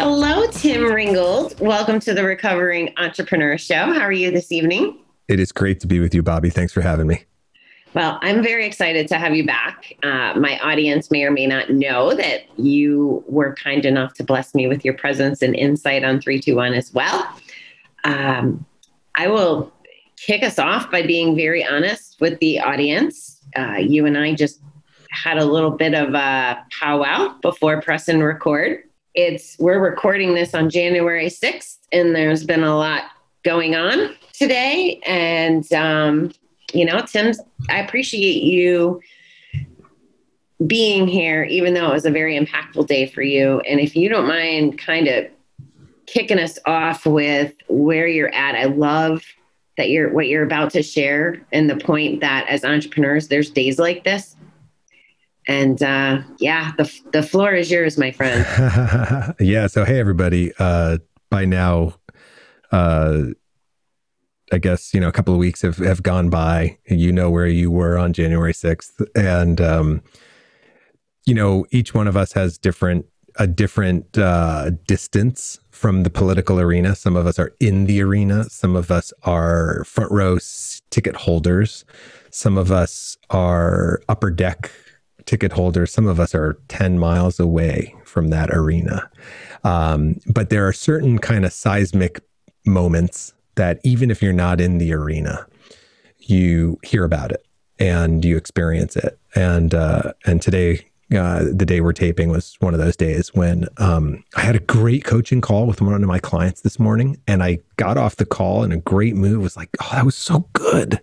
Hello, Tim Ringgold. Welcome to the Recovering Entrepreneur Show. How are you this evening? It is great to be with you, Bobby. Thanks for having me. Well, I'm very excited to have you back. Uh, my audience may or may not know that you were kind enough to bless me with your presence and insight on 321 as well. Um, I will kick us off by being very honest with the audience. Uh, you and I just had a little bit of a powwow before press and record. It's we're recording this on January 6th, and there's been a lot going on today. And um, you know, Tim's, I appreciate you being here, even though it was a very impactful day for you. And if you don't mind kind of kicking us off with where you're at, I love that you're what you're about to share and the point that as entrepreneurs, there's days like this. And uh, yeah, the, the floor is yours, my friend. yeah. So, hey, everybody. Uh, by now, uh, I guess you know a couple of weeks have, have gone by. You know where you were on January sixth, and um, you know each one of us has different a different uh, distance from the political arena. Some of us are in the arena. Some of us are front row ticket holders. Some of us are upper deck ticket holders. Some of us are ten miles away from that arena. Um, but there are certain kind of seismic moments that even if you're not in the arena, you hear about it and you experience it. And uh, and today, uh, the day we're taping was one of those days when um, I had a great coaching call with one of my clients this morning, and I got off the call in a great mood. Was like, oh, that was so good.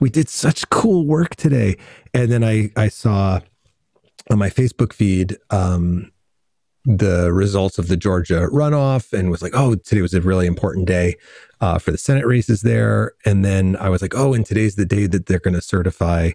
We did such cool work today. And then I I saw on my Facebook feed um, the results of the Georgia runoff and was like, oh, today was a really important day uh, for the Senate races there. And then I was like, oh, and today's the day that they're going to certify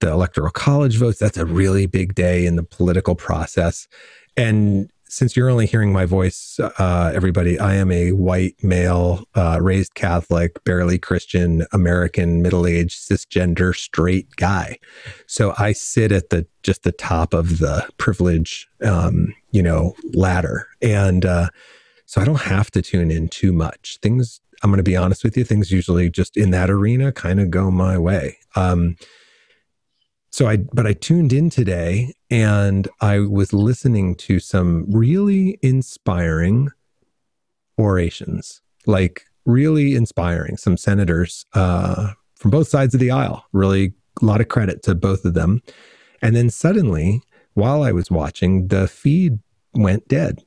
the electoral college votes. That's a really big day in the political process. And since you're only hearing my voice, uh, everybody, I am a white male, uh, raised Catholic, barely Christian, American, middle aged, cisgender, straight guy. So I sit at the just the top of the privilege, um, you know, ladder, and uh, so I don't have to tune in too much. Things, I'm going to be honest with you, things usually just in that arena kind of go my way. Um, so I, but I tuned in today and I was listening to some really inspiring orations, like really inspiring. Some senators uh, from both sides of the aisle, really a lot of credit to both of them. And then suddenly, while I was watching, the feed went dead.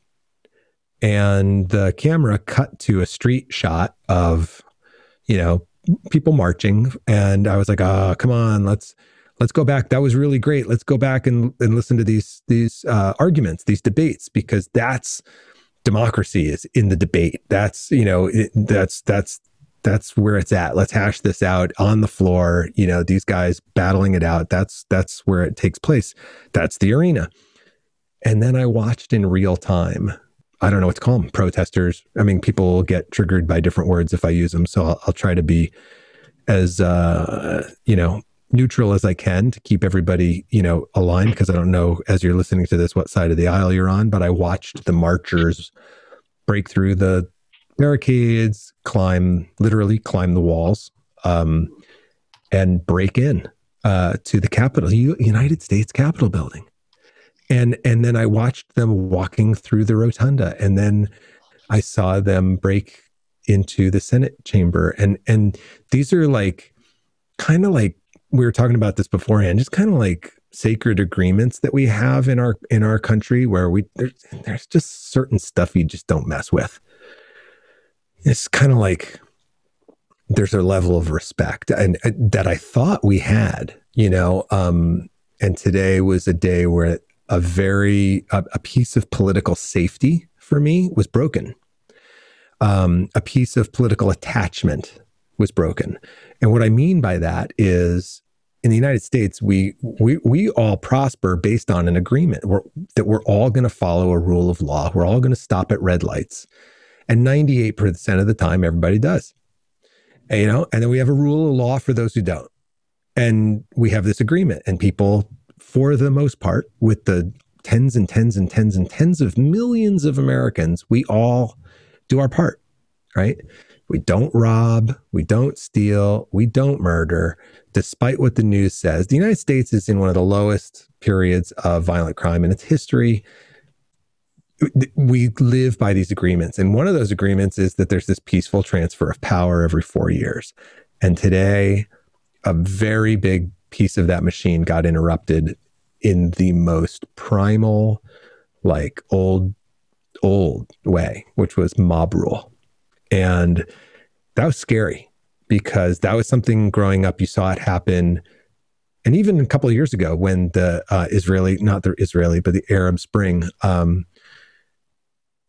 And the camera cut to a street shot of, you know, people marching. And I was like, oh, come on, let's let's go back. That was really great. Let's go back and, and listen to these these uh, arguments, these debates, because that's democracy is in the debate. That's you know it, that's that's that's where it's at. Let's hash this out on the floor. You know these guys battling it out. That's that's where it takes place. That's the arena. And then I watched in real time. I don't know what to call them. Protesters. I mean, people get triggered by different words if I use them. So I'll, I'll try to be as uh, you know neutral as I can to keep everybody, you know, aligned because I don't know as you're listening to this what side of the aisle you're on, but I watched the marchers break through the barricades, climb literally climb the walls, um, and break in uh, to the Capitol, United States Capitol building. And and then I watched them walking through the rotunda, and then I saw them break into the Senate chamber, and and these are like kind of like we were talking about this beforehand, just kind of like sacred agreements that we have in our in our country where we there's, there's just certain stuff you just don't mess with. It's kind of like there's a level of respect and, and that I thought we had, you know, um, and today was a day where a very a, a piece of political safety for me was broken. Um, a piece of political attachment was broken. And what I mean by that is in the United States, we we we all prosper based on an agreement we're, that we're all going to follow a rule of law. We're all going to stop at red lights, and ninety eight percent of the time, everybody does. And, you know, and then we have a rule of law for those who don't, and we have this agreement, and people, for the most part, with the tens and tens and tens and tens of millions of Americans, we all do our part, right? We don't rob, we don't steal, we don't murder, despite what the news says. The United States is in one of the lowest periods of violent crime in its history. We live by these agreements. And one of those agreements is that there's this peaceful transfer of power every four years. And today, a very big piece of that machine got interrupted in the most primal, like old, old way, which was mob rule. And that was scary because that was something growing up, you saw it happen. And even a couple of years ago, when the uh, Israeli, not the Israeli, but the Arab Spring, um,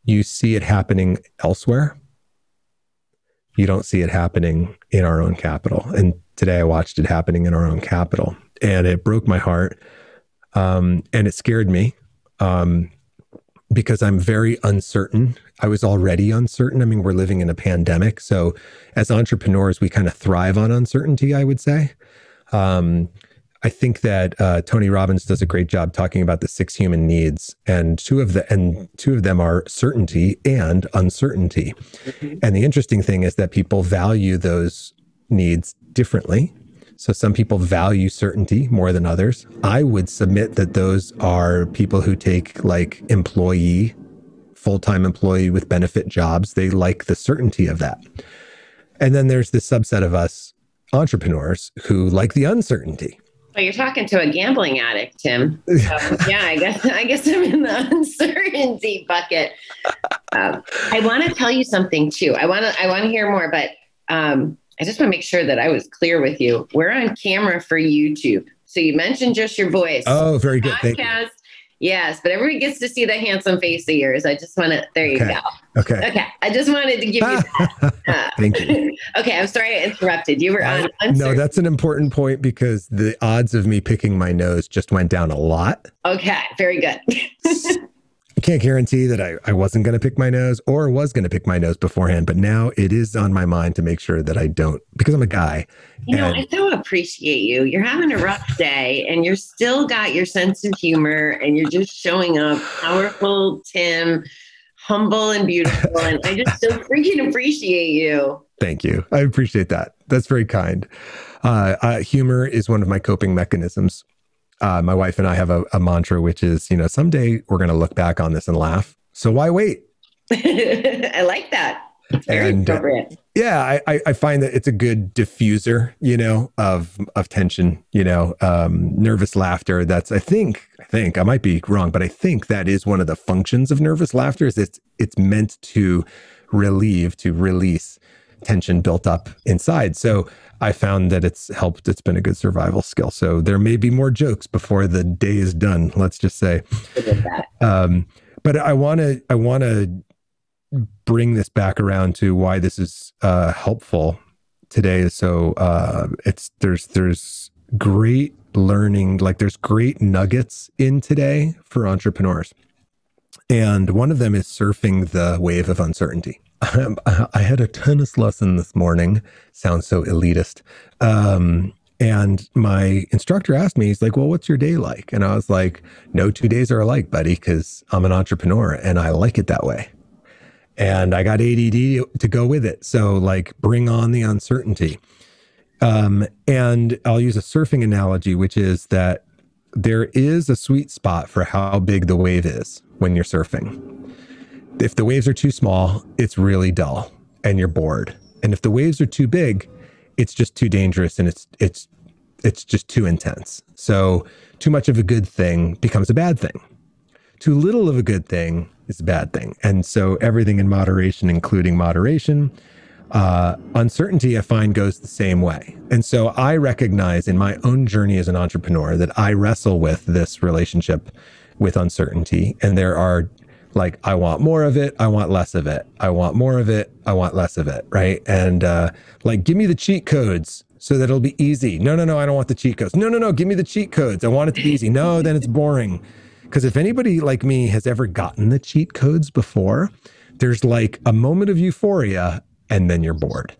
you see it happening elsewhere. You don't see it happening in our own capital. And today I watched it happening in our own capital and it broke my heart. Um, and it scared me. Um, because I'm very uncertain. I was already uncertain. I mean, we're living in a pandemic. So, as entrepreneurs, we kind of thrive on uncertainty, I would say. Um, I think that uh, Tony Robbins does a great job talking about the six human needs, and two of the and two of them are certainty and uncertainty. Mm-hmm. And the interesting thing is that people value those needs differently. So some people value certainty more than others. I would submit that those are people who take like employee, full time employee with benefit jobs. They like the certainty of that. And then there's this subset of us entrepreneurs who like the uncertainty. Well, you're talking to a gambling addict, Tim. So, yeah, I guess I guess I'm in the uncertainty bucket. Um, I want to tell you something too. I want to I want to hear more, but um, I just want to make sure that I was clear with you. We're on camera for YouTube. So you mentioned just your voice. Oh, very good. Podcast, Thank you. Yes, but everybody gets to see the handsome face of yours. I just want to, there you okay. go. Okay. Okay. I just wanted to give you that. Uh, Thank you. okay. I'm sorry I interrupted. You were on. no, that's an important point because the odds of me picking my nose just went down a lot. Okay. Very good. Can't guarantee that I, I wasn't going to pick my nose or was going to pick my nose beforehand, but now it is on my mind to make sure that I don't because I'm a guy. You know, I so appreciate you. You're having a rough day and you're still got your sense of humor and you're just showing up powerful, Tim, humble and beautiful. And I just so freaking appreciate you. Thank you. I appreciate that. That's very kind. Uh, uh, humor is one of my coping mechanisms uh, my wife and I have a, a mantra, which is, you know, someday we're going to look back on this and laugh. So why wait? I like that. Very and, uh, yeah, I, I find that it's a good diffuser, you know, of of tension, you know, um, nervous laughter. That's I think I think I might be wrong, but I think that is one of the functions of nervous laughter. Is it's it's meant to relieve, to release tension built up inside. So I found that it's helped. It's been a good survival skill. So there may be more jokes before the day is done. Let's just say. Um, but I want to. I want to bring this back around to why this is uh, helpful today. So uh, it's there's there's great learning. Like there's great nuggets in today for entrepreneurs, and one of them is surfing the wave of uncertainty. I had a tennis lesson this morning. Sounds so elitist. Um, and my instructor asked me, he's like, Well, what's your day like? And I was like, No two days are alike, buddy, because I'm an entrepreneur and I like it that way. And I got ADD to go with it. So, like, bring on the uncertainty. Um, and I'll use a surfing analogy, which is that there is a sweet spot for how big the wave is when you're surfing if the waves are too small, it's really dull and you're bored. And if the waves are too big, it's just too dangerous and it's it's it's just too intense. So too much of a good thing becomes a bad thing. Too little of a good thing is a bad thing. And so everything in moderation, including moderation, uh, uncertainty, I find goes the same way. And so I recognize in my own journey as an entrepreneur that I wrestle with this relationship with uncertainty. And there are like i want more of it i want less of it. I want more of it i want less of it right? And uh, like give me the cheat codes so that it'll be easy. No no no i don't want the cheat codes. No no no give me the cheat codes. I want it to be easy. No then it's boring. Because if anybody like me has ever gotten the cheat codes before there's like a moment of euphoria and then you're bored.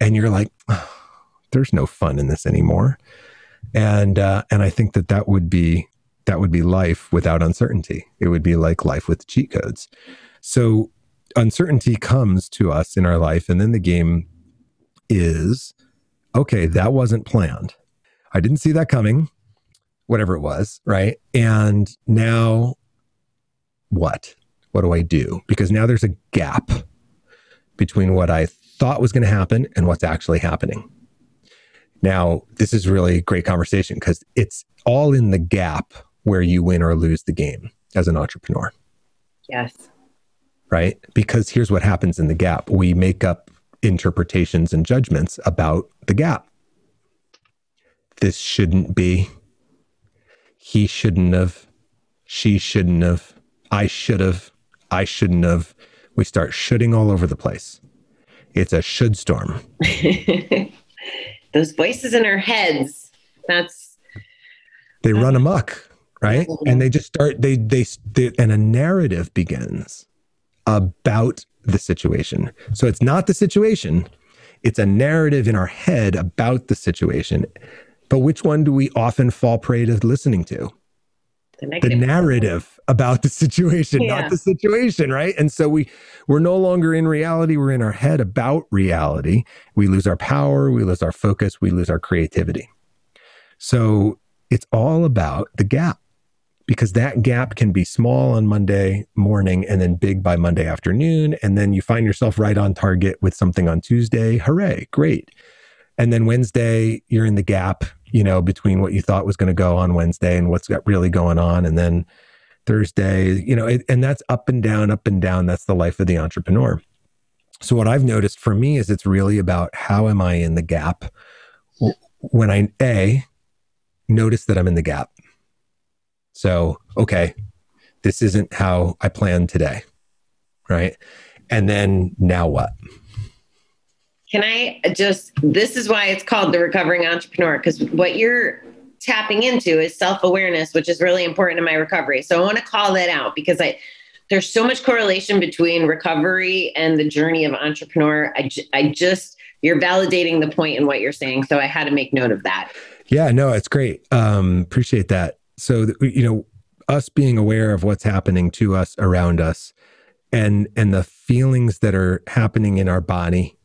And you're like oh, there's no fun in this anymore. And uh, and i think that that would be that would be life without uncertainty. It would be like life with cheat codes. So uncertainty comes to us in our life. And then the game is okay, that wasn't planned. I didn't see that coming, whatever it was. Right. And now what? What do I do? Because now there's a gap between what I thought was going to happen and what's actually happening. Now, this is really great conversation because it's all in the gap where you win or lose the game as an entrepreneur. Yes. Right? Because here's what happens in the gap we make up interpretations and judgments about the gap. This shouldn't be. He shouldn't have. She shouldn't have. I should have. I shouldn't have. We start shooting all over the place. It's a should storm. Those voices in our heads, that's. They run um, amok, right? Mm-hmm. And they just start, they, they, they, and a narrative begins about the situation. So it's not the situation, it's a narrative in our head about the situation. But which one do we often fall prey to listening to? The, the narrative about the situation, yeah. not the situation, right? And so we we're no longer in reality, we're in our head about reality. We lose our power, we lose our focus, we lose our creativity. So it's all about the gap because that gap can be small on Monday morning and then big by Monday afternoon. And then you find yourself right on target with something on Tuesday. Hooray, great. And then Wednesday, you're in the gap, you know, between what you thought was going to go on Wednesday and what's got really going on. And then Thursday, you know, it, and that's up and down, up and down. That's the life of the entrepreneur. So what I've noticed for me is it's really about how am I in the gap when I a notice that I'm in the gap so, okay, this isn't how I planned today. Right. And then now what? Can I just, this is why it's called the recovering entrepreneur, because what you're tapping into is self awareness, which is really important in my recovery. So I want to call that out because I, there's so much correlation between recovery and the journey of entrepreneur. I, I just, you're validating the point in what you're saying. So I had to make note of that. Yeah, no, it's great. Um, appreciate that so you know us being aware of what's happening to us around us and and the feelings that are happening in our body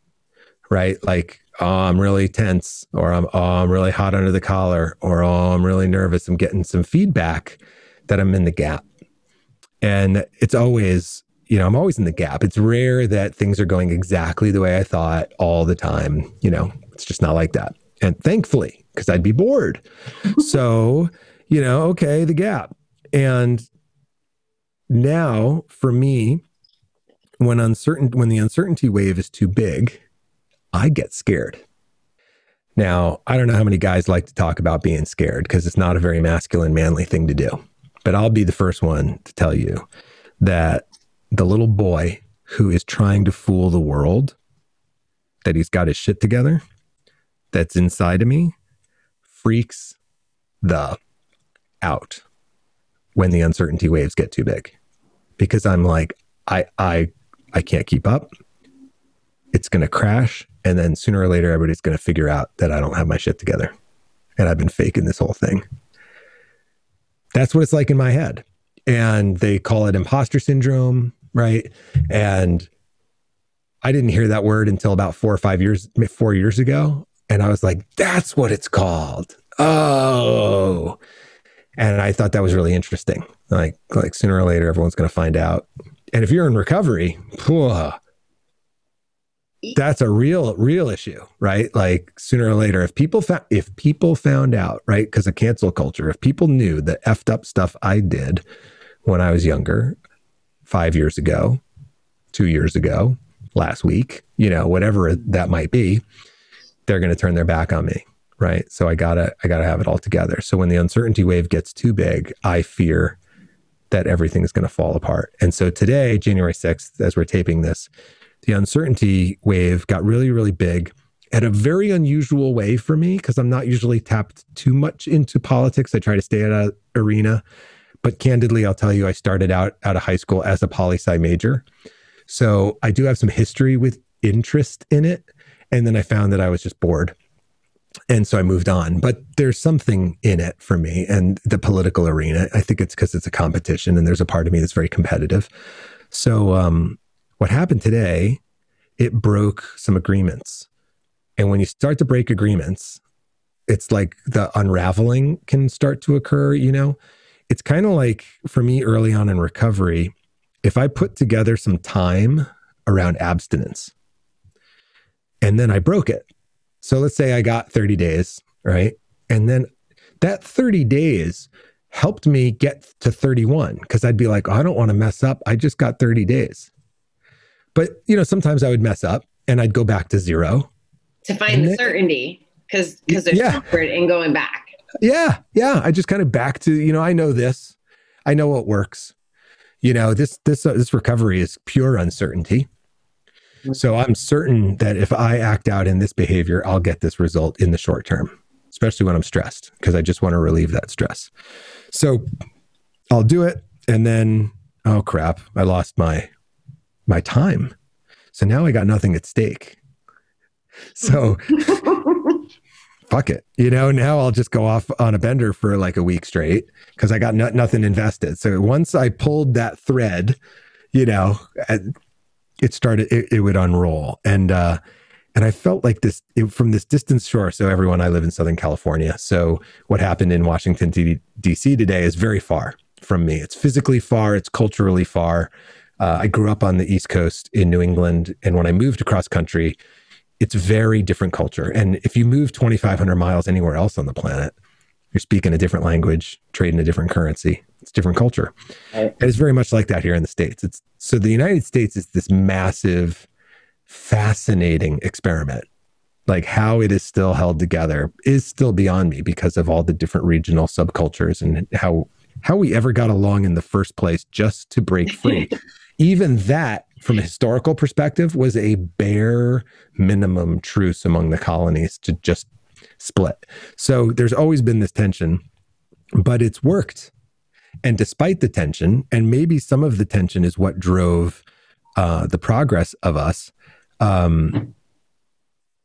right? Like oh i'm really tense or i'm oh i'm really hot under the collar or oh i'm really nervous. I'm getting some feedback that i'm in the gap. And it's always you know i'm always in the gap. It's rare that things are going exactly the way i thought all the time you know? It's just not like that. And thankfully because i'd be bored. So you know, okay, the gap. And now for me, when uncertain when the uncertainty wave is too big, I get scared. Now, I don't know how many guys like to talk about being scared because it's not a very masculine, manly thing to do. But I'll be the first one to tell you that the little boy who is trying to fool the world that he's got his shit together that's inside of me freaks the out when the uncertainty waves get too big because I'm like, I, I, I can't keep up. It's going to crash. And then sooner or later, everybody's going to figure out that I don't have my shit together. And I've been faking this whole thing. That's what it's like in my head. And they call it imposter syndrome, right? And I didn't hear that word until about four or five years, four years ago. And I was like, that's what it's called. Oh, and I thought that was really interesting. Like, like sooner or later, everyone's going to find out. And if you're in recovery, whew, that's a real, real issue, right? Like sooner or later, if people found, if people found out, right? Because of cancel culture, if people knew the effed up stuff I did when I was younger, five years ago, two years ago, last week, you know, whatever that might be, they're going to turn their back on me right? So i gotta i gotta have it all together. So when the uncertainty wave gets too big i fear that everything's going to fall apart. And so today january 6th as we're taping this the uncertainty wave got really really big at a very unusual way for me because i'm not usually tapped too much into politics. I try to stay at an arena. But candidly i'll tell you i started out out of high school as a poli sci major. So i do have some history with interest in it. And then i found that i was just bored and so I moved on. But there's something in it for me and the political arena. I think it's because it's a competition and there's a part of me that's very competitive. So, um, what happened today, it broke some agreements. And when you start to break agreements, it's like the unraveling can start to occur, you know? It's kind of like for me early on in recovery, if I put together some time around abstinence and then I broke it so let's say I got 30 days, right? And then that 30 days helped me get to 31 because I'd be like, oh, I don't want to mess up. I just got 30 days. But, you know, sometimes I would mess up and I'd go back to zero. To find the then, certainty because because there's yeah. comfort in going back. Yeah. Yeah. I just kind of back to, you know, I know this. I know what works. You know, this this uh, this recovery is pure uncertainty. So I'm certain that if I act out in this behavior, I'll get this result in the short term, especially when I'm stressed, because I just want to relieve that stress. So I'll do it. And then, oh crap, I lost my my time. So now I got nothing at stake. So fuck it. You know, now I'll just go off on a bender for like a week straight because I got no- nothing invested. So once I pulled that thread, you know, it started it, it would unroll and uh and I felt like this it, from this distant shore. So, everyone, I live in Southern California. So, what happened in Washington, D.C. today is very far from me. It's physically far, it's culturally far. Uh, I grew up on the East Coast in New England. And when I moved across country, it's very different culture. And if you move 2,500 miles anywhere else on the planet, you're speaking a different language, trading a different currency. It's different culture. Right. And it's very much like that here in the States. It's so the United States is this massive, fascinating experiment. Like how it is still held together is still beyond me because of all the different regional subcultures and how how we ever got along in the first place just to break free. Even that, from a historical perspective, was a bare minimum truce among the colonies to just split. So there's always been this tension, but it's worked. And despite the tension, and maybe some of the tension is what drove uh, the progress of us, um,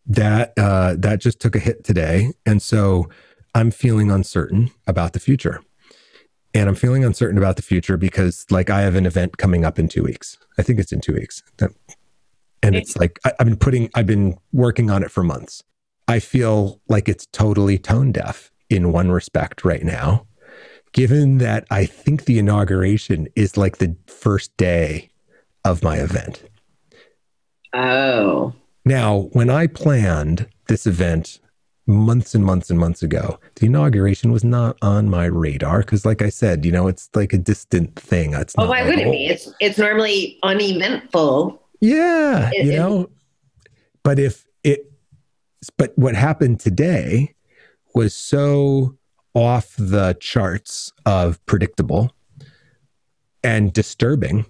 that uh, that just took a hit today, and so I'm feeling uncertain about the future. And I'm feeling uncertain about the future because, like, I have an event coming up in two weeks. I think it's in two weeks, and it's like I, I've been putting, I've been working on it for months. I feel like it's totally tone deaf in one respect right now given that I think the inauguration is like the first day of my event. Oh. Now, when I planned this event months and months and months ago, the inauguration was not on my radar because, like I said, you know, it's like a distant thing. It's oh, why would it be? It's it's normally uneventful. Yeah, it, you know. But if it, but what happened today was so off the charts of predictable and disturbing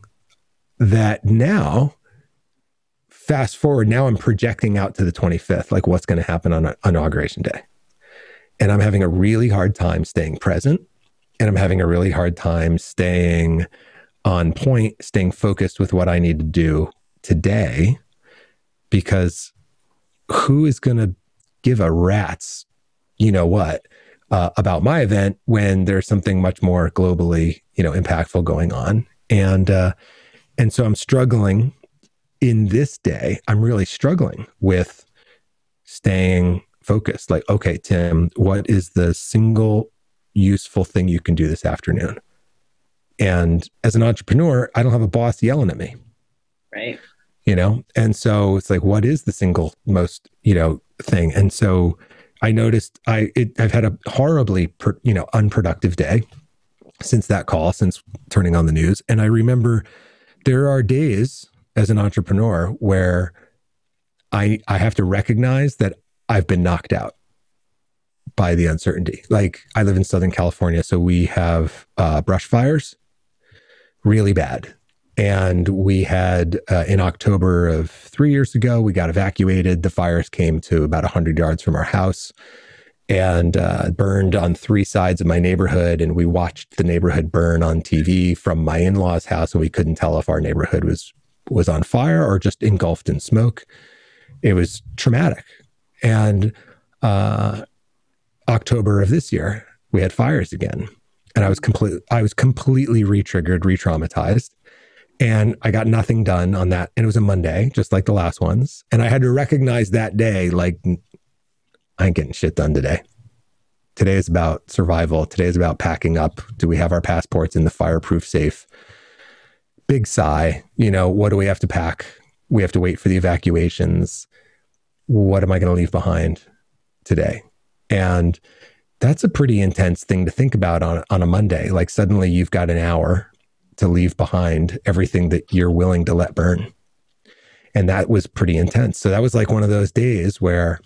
that now fast forward now i'm projecting out to the 25th like what's going to happen on inauguration day. And i'm having a really hard time staying present and i'm having a really hard time staying on point staying focused with what i need to do today because who is going to give a rat's you know what uh, about my event when there's something much more globally, you know, impactful going on. And uh, and so I'm struggling in this day. I'm really struggling with staying focused. Like, okay, Tim, what is the single useful thing you can do this afternoon? And as an entrepreneur, I don't have a boss yelling at me. Right. You know, and so it's like, what is the single most, you know, thing? And so I noticed I it, I've had a horribly per, you know unproductive day since that call, since turning on the news, and I remember there are days as an entrepreneur where I I have to recognize that I've been knocked out by the uncertainty. Like I live in Southern California, so we have uh, brush fires, really bad. And we had uh, in October of three years ago, we got evacuated. The fires came to about 100 yards from our house and uh, burned on three sides of my neighborhood. And we watched the neighborhood burn on TV from my in law's house. And we couldn't tell if our neighborhood was, was on fire or just engulfed in smoke. It was traumatic. And uh, October of this year, we had fires again, and I was complete. I was completely re-triggered, re-traumatized, and I got nothing done on that. And it was a Monday, just like the last ones. And I had to recognize that day, like I ain't getting shit done today. Today is about survival. Today is about packing up. Do we have our passports in the fireproof safe? Big sigh. You know, what do we have to pack? We have to wait for the evacuations. What am I going to leave behind today? And that's a pretty intense thing to think about on, on a Monday. Like suddenly you've got an hour to leave behind everything that you're willing to let burn. And that was pretty intense. So that was like one of those days where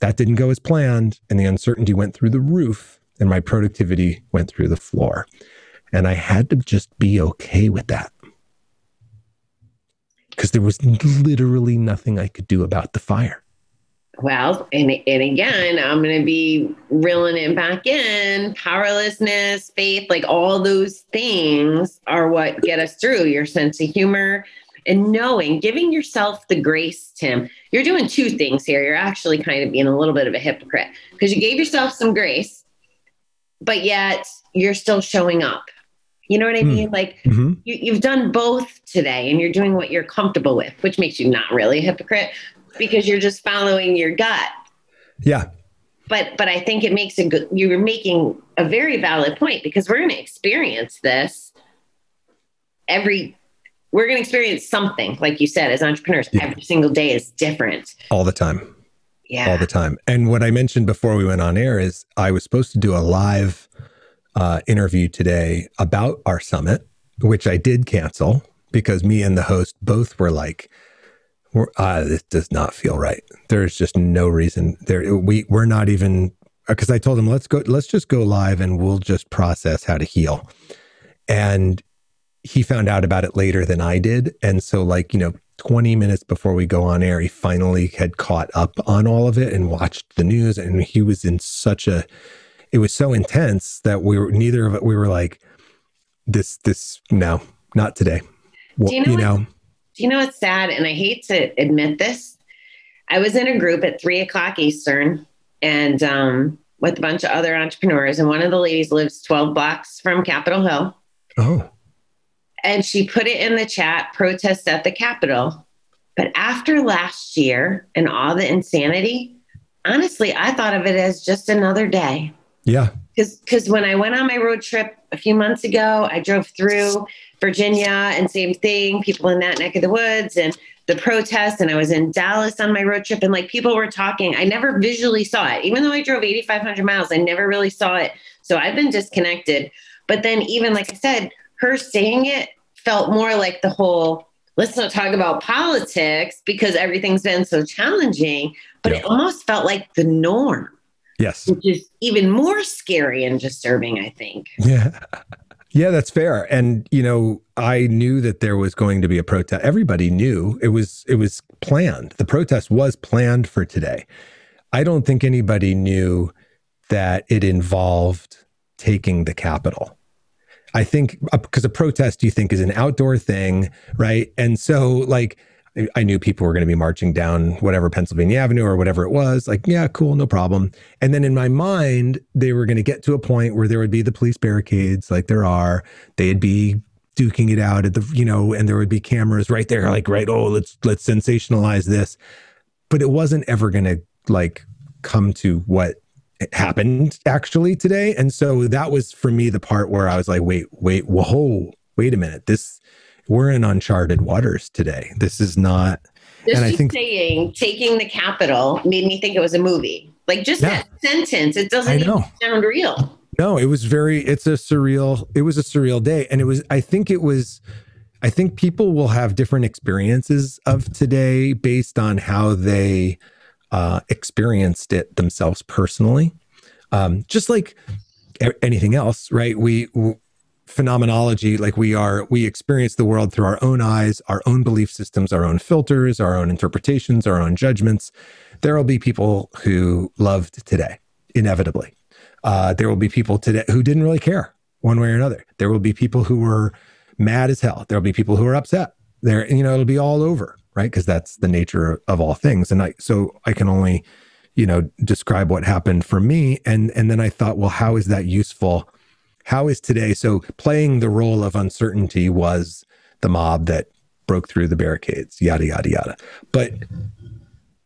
that didn't go as planned, and the uncertainty went through the roof, and my productivity went through the floor. And I had to just be okay with that. Because there was literally nothing I could do about the fire. Well, and, and again, I'm going to be reeling it back in. Powerlessness, faith, like all those things are what get us through your sense of humor, and knowing, giving yourself the grace, Tim. You're doing two things here. You're actually kind of being a little bit of a hypocrite because you gave yourself some grace, but yet you're still showing up. You know what I hmm. mean? Mm. Like mm-hmm. you, you've done both today and you're doing what you're comfortable with, which makes you not really a hypocrite because you're just following your gut. Yeah. But but I think it makes a good you're making a very valid point because we're going to experience this every we're going to experience something, like you said, as entrepreneurs. Yeah. Every single day is different. All the time. Yeah. All the time. And what I mentioned before we went on air is I was supposed to do a live uh, interview today about our summit, which I did cancel because me and the host both were like, uh, this does not feel right. There's just no reason there. We we're not even because I told him let's go. Let's just go live and we'll just process how to heal. And he found out about it later than I did. And so, like, you know, 20 minutes before we go on air, he finally had caught up on all of it and watched the news. And he was in such a, it was so intense that we were, neither of it, we were like, this, this, no, not today. Well, do you know, you know, you know what's sad? And I hate to admit this. I was in a group at three o'clock Eastern and um, with a bunch of other entrepreneurs. And one of the ladies lives 12 blocks from Capitol Hill. Oh and she put it in the chat protest at the Capitol. But after last year and all the insanity, honestly, I thought of it as just another day. Yeah. Because when I went on my road trip a few months ago, I drove through Virginia and same thing, people in that neck of the woods and the protests. And I was in Dallas on my road trip and like people were talking. I never visually saw it. Even though I drove 8,500 miles, I never really saw it. So I've been disconnected. But then, even like I said, her saying it felt more like the whole let's not talk about politics because everything's been so challenging, but yeah. it almost felt like the norm. Yes. Which is even more scary and disturbing, I think. Yeah. Yeah, that's fair. And you know, I knew that there was going to be a protest. Everybody knew it was it was planned. The protest was planned for today. I don't think anybody knew that it involved taking the Capitol. I think because uh, a protest you think is an outdoor thing, right? And so like I knew people were going to be marching down whatever Pennsylvania Avenue or whatever it was. Like, yeah, cool, no problem. And then in my mind, they were going to get to a point where there would be the police barricades, like there are. They'd be duking it out at the, you know, and there would be cameras right there, like, right, oh, let's let's sensationalize this. But it wasn't ever going to like come to what happened actually today. And so that was for me the part where I was like, wait, wait, whoa, wait a minute. This we're in uncharted waters today. This is not just and I think saying taking the capital made me think it was a movie. Like just yeah, that sentence, it doesn't sound real. No, it was very it's a surreal, it was a surreal day. And it was I think it was I think people will have different experiences of today based on how they uh, experienced it themselves personally. Um, just like anything else, right? We, we phenomenology like we are we experience the world through our own eyes our own belief systems our own filters our own interpretations our own judgments there will be people who loved today inevitably uh, there will be people today who didn't really care one way or another there will be people who were mad as hell there will be people who are upset there you know it'll be all over right? Because that's the nature of all things. And I, so I can only you know, describe what happened for me. And and then I thought, well, how is that useful? How is today? So playing the role of uncertainty was the mob that broke through the barricades, yada yada yada. But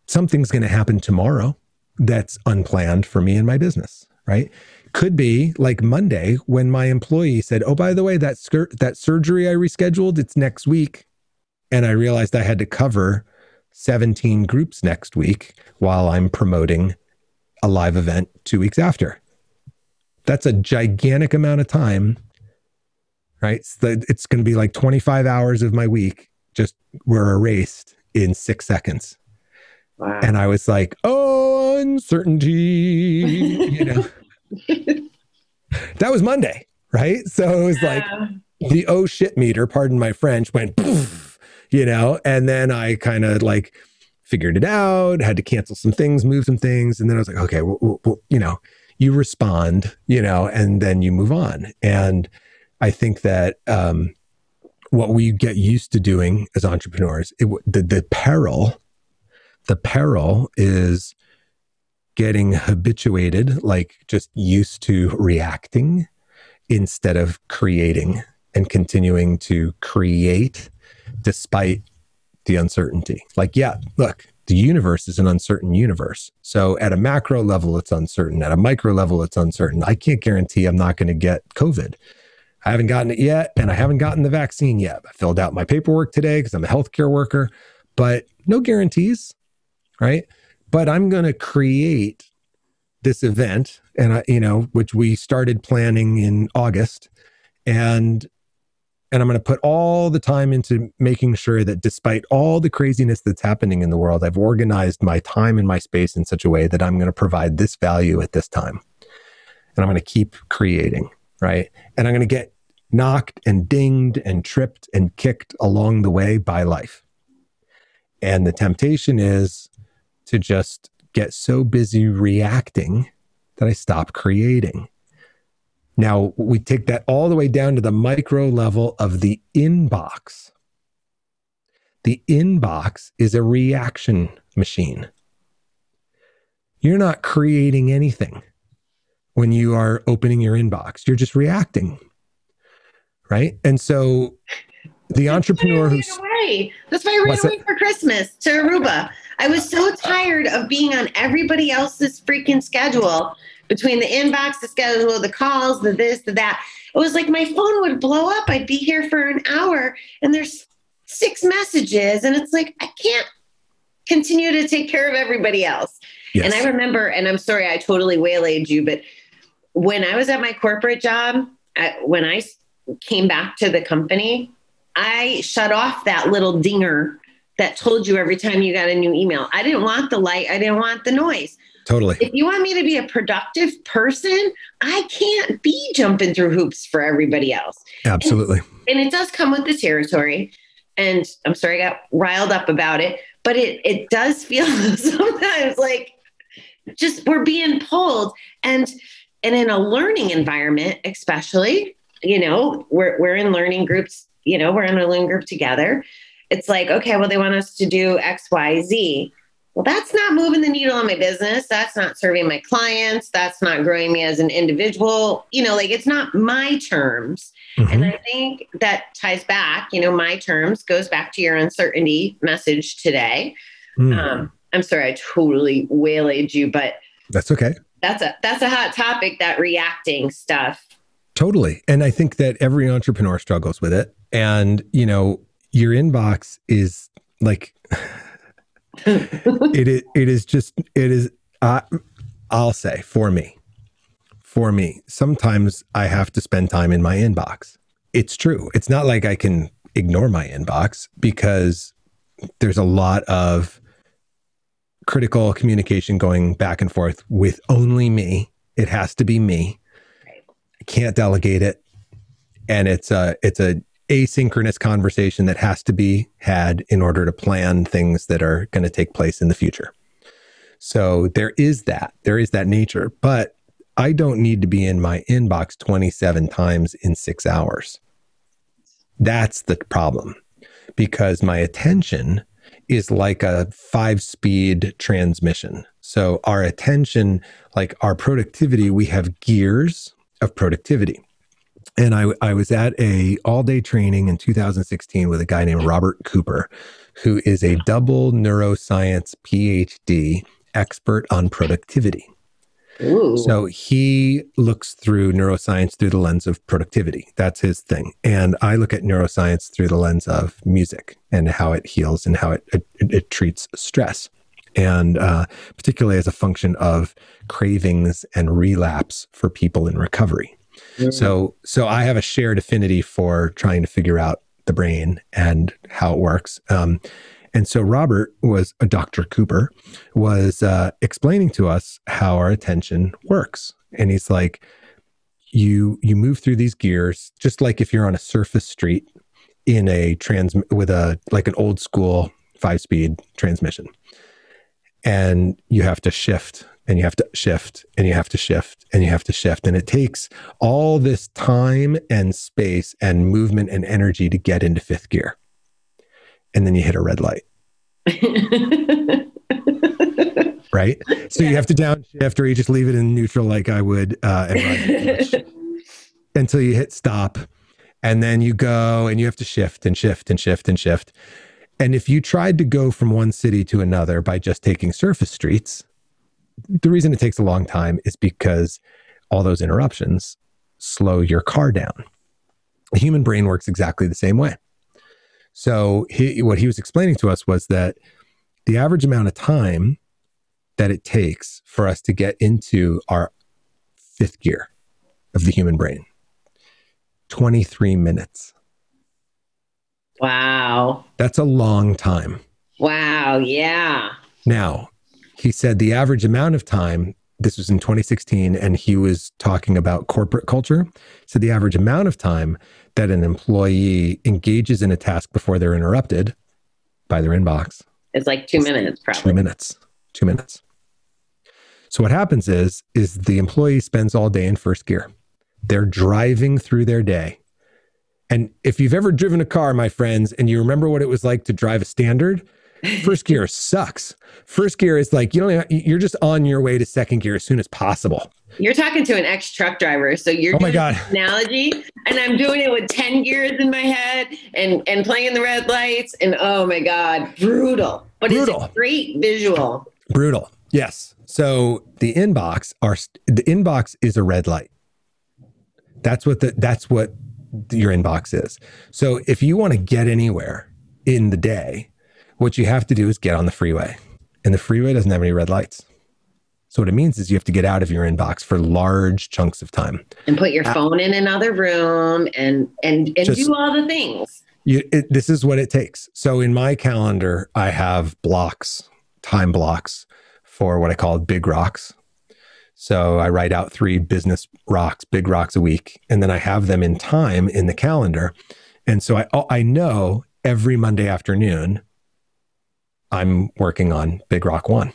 something's going to happen tomorrow that's unplanned for me and my business, right? Could be like Monday when my employee said, "Oh, by the way, that skirt, that surgery I rescheduled, it's next week," and I realized I had to cover 17 groups next week while I'm promoting a live event two weeks after. That's a gigantic amount of time, right? So it's going to be like 25 hours of my week just were erased in six seconds. Wow. And I was like, oh, uncertainty, you know. that was Monday, right? So it was like the oh shit meter, pardon my French, went poof you know, and then I kind of like figured it out, had to cancel some things, move some things. And then I was like, okay, well, well, you know, you respond, you know, and then you move on. And I think that, um, what we get used to doing as entrepreneurs, it, the, the peril, the peril is getting habituated, like just used to reacting instead of creating and continuing to create despite the uncertainty. Like, yeah, look, the universe is an uncertain universe. So at a macro level, it's uncertain. At a micro level, it's uncertain. I can't guarantee I'm not going to get COVID. I haven't gotten it yet, and I haven't gotten the vaccine yet. I filled out my paperwork today because I'm a healthcare worker, but no guarantees, right? But I'm going to create this event, and I, you know, which we started planning in August, and and I'm going to put all the time into making sure that despite all the craziness that's happening in the world, I've organized my time and my space in such a way that I'm going to provide this value at this time. And I'm going to keep creating, right? And I'm going to get knocked and dinged and tripped and kicked along the way by life. And the temptation is to just get so busy reacting that I stop creating. Now we take that all the way down to the micro level of the inbox. The inbox is a reaction machine. You're not creating anything when you are opening your inbox, you're just reacting. Right. And so the entrepreneur who's away. That's why I ran away for Christmas to Aruba. I was so tired of being on everybody else's freaking schedule between the inbox, the schedule, the calls, the this, the that. It was like my phone would blow up. I'd be here for an hour and there's six messages. And it's like, I can't continue to take care of everybody else. Yes. And I remember, and I'm sorry, I totally waylaid you, but when I was at my corporate job, I, when I came back to the company, I shut off that little dinger that told you every time you got a new email. I didn't want the light, I didn't want the noise. Totally. If you want me to be a productive person, I can't be jumping through hoops for everybody else. Absolutely. And, and it does come with the territory. And I'm sorry I got riled up about it, but it it does feel sometimes like just we're being pulled and and in a learning environment especially you know we're we're in learning groups you know we're in a learning group together it's like okay well they want us to do xyz well, that's not moving the needle on my business. That's not serving my clients. That's not growing me as an individual. You know, like it's not my terms. Mm-hmm. And I think that ties back, you know, my terms goes back to your uncertainty message today. Mm. Um, I'm sorry, I totally waylaid you, but that's okay. That's a that's a hot topic, that reacting stuff. Totally. And I think that every entrepreneur struggles with it. And, you know, your inbox is like it is it is just it is uh, I'll say for me. For me, sometimes I have to spend time in my inbox. It's true. It's not like I can ignore my inbox because there's a lot of critical communication going back and forth with only me. It has to be me. I can't delegate it. And it's a it's a asynchronous conversation that has to be had in order to plan things that are going to take place in the future. So there is that. There is that nature. But I don't need to be in my inbox 27 times in six hours. That's the problem because my attention is like a five speed transmission. So our attention, like our productivity, we have gears of productivity. And I, I was at a all day training in 2016 with a guy named Robert Cooper, who is a double neuroscience PhD expert on productivity. Ooh. So he looks through neuroscience through the lens of productivity. That's his thing. And I look at neuroscience through the lens of music and how it heals and how it, it, it treats stress. And uh, particularly as a function of cravings and relapse for people in recovery. Mm-hmm. So, so I have a shared affinity for trying to figure out the brain and how it works. Um, and so Robert was a Dr. Cooper was uh, explaining to us how our attention works. And he's like, you you move through these gears just like if you're on a surface street in a trans with a like an old school five speed transmission and you have to shift and you have to shift and you have to shift and you have to shift and it takes all this time and space and movement and energy to get into fifth gear and then you hit a red light. right? So yeah. you have to downshift or you just leave it in neutral like I would uh, until you hit stop. And then you go and you have to shift and shift and shift and shift. And if you tried to go from one city to another by just taking surface streets, the reason it takes a long time is because all those interruptions slow your car down. The human brain works exactly the same way. So he, what he was explaining to us was that the average amount of time that it takes for us to get into our fifth gear of the human brain 23 minutes. Wow. That's a long time. Wow. Yeah. Now, he said the average amount of time this was in 2016 and he was talking about corporate culture. So the average amount of time that an employee engages in a task before they're interrupted by their inbox is like two minutes probably. two minutes two minutes. So what happens is is the employee spends all day in first gear. They're driving through their day. And if you've ever driven a car my friends and you remember what it was like to drive a standard First gear sucks. First gear is like you don't you're just on your way to second gear as soon as possible. You're talking to an ex truck driver, so you're oh my god analogy, and I'm doing it with ten gears in my head and and playing the red lights, and oh my god, brutal. But brutal. it's a great visual. Brutal. Yes. So the inbox are the inbox is a red light. That's what the that's what your inbox is. So if you want to get anywhere in the day, what you have to do is get on the freeway, and the freeway doesn't have any red lights. So what it means is you have to get out of your inbox for large chunks of time and put your uh, phone in another room and and and just, do all the things. You, it, this is what it takes. So in my calendar, I have blocks, time blocks for what I call big rocks. So I write out three business rocks, big rocks a week, and then I have them in time in the calendar. And so I I know every Monday afternoon I'm working on Big Rock One.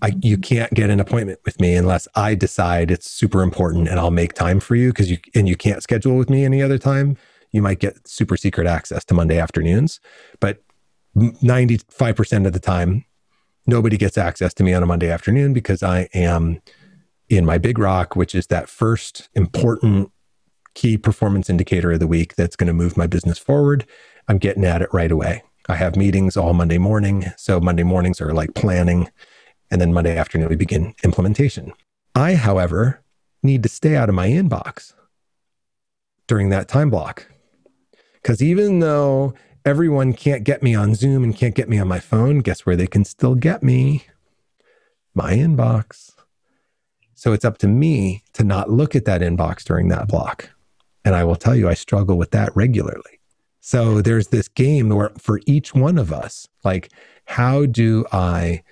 I, you can't get an appointment with me unless I decide it's super important and I'll make time for you because you and you can't schedule with me any other time. You might get super secret access to Monday afternoons, but 95% of the time, nobody gets access to me on a Monday afternoon because I am in my big rock, which is that first important key performance indicator of the week that's going to move my business forward. I'm getting at it right away. I have meetings all Monday morning. So Monday mornings are like planning. And then Monday afternoon, we begin implementation. I, however, need to stay out of my inbox during that time block. Because even though everyone can't get me on Zoom and can't get me on my phone, guess where they can still get me? My inbox. So it's up to me to not look at that inbox during that block. And I will tell you, I struggle with that regularly. So there's this game where for each one of us, like, how do I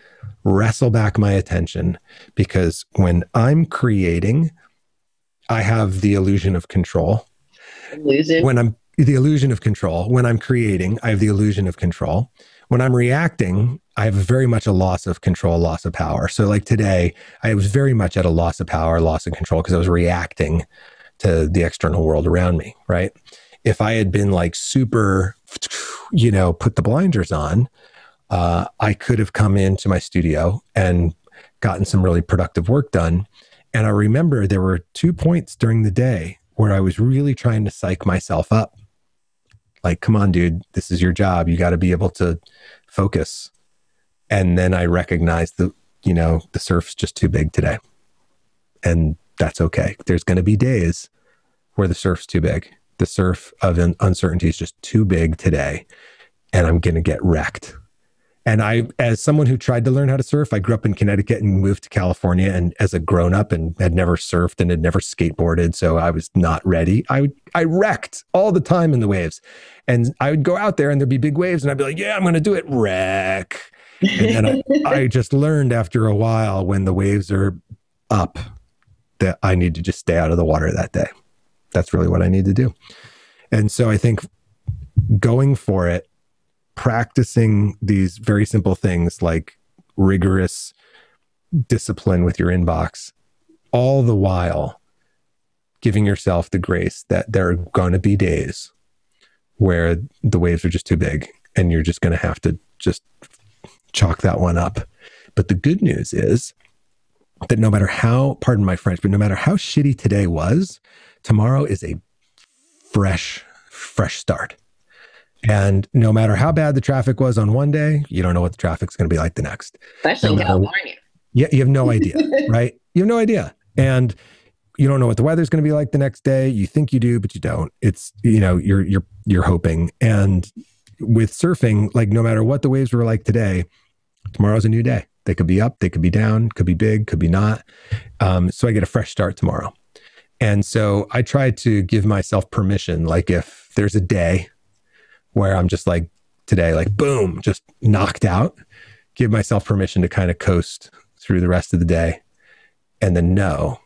wrestle back my attention? Because when I'm creating, I have the illusion of control. Illusion. When I'm the illusion of control. When I'm creating, I have the illusion of control. When I'm reacting, I have very much a loss of control, loss of power. So, like today, I was very much at a loss of power, loss of control because I was reacting to the external world around me, right? If I had been like super, you know, put the blinders on, uh, I could have come into my studio and gotten some really productive work done. And I remember there were two points during the day where I was really trying to psych myself up. Like, come on, dude, this is your job. You got to be able to focus. And then I recognized that, you know, the surf's just too big today. And that's okay. There's going to be days where the surf's too big. The surf of uncertainty is just too big today. And I'm going to get wrecked and I, as someone who tried to learn how to surf, I grew up in Connecticut and moved to California. And as a grown up and had never surfed and had never skateboarded, so I was not ready. I I wrecked all the time in the waves, and I would go out there and there'd be big waves, and I'd be like, "Yeah, I'm going to do it." Wreck. And then I, I just learned after a while when the waves are up that I need to just stay out of the water that day. That's really what I need to do. And so I think going for it practicing these very simple things like rigorous discipline with your inbox, all the while giving yourself the grace that there are going to be days where the waves are just too big and you're just going to have to just chalk that one up. But the good news is that no matter how, pardon my French, but no matter how shitty today was, tomorrow is a fresh, fresh start. And no matter how bad the traffic was on one day, you don't know what the traffic's going to be like the next. Especially no in California. Yeah, you have no idea, right? You have no idea. And you don't know what the weather's going to be like the next day. You think you do, but you don't. It's, you know, you're you're you're hoping. And with surfing, like no matter what the waves were like today, tomorrow's a new day. They could be up, they could be down, could be big, could be not. Um, so I get a fresh start tomorrow. And so I try to give myself permission. Like if there's a day where I'm just like today, like boom, just knocked out, give myself permission to kind of coast through the rest of the day and then know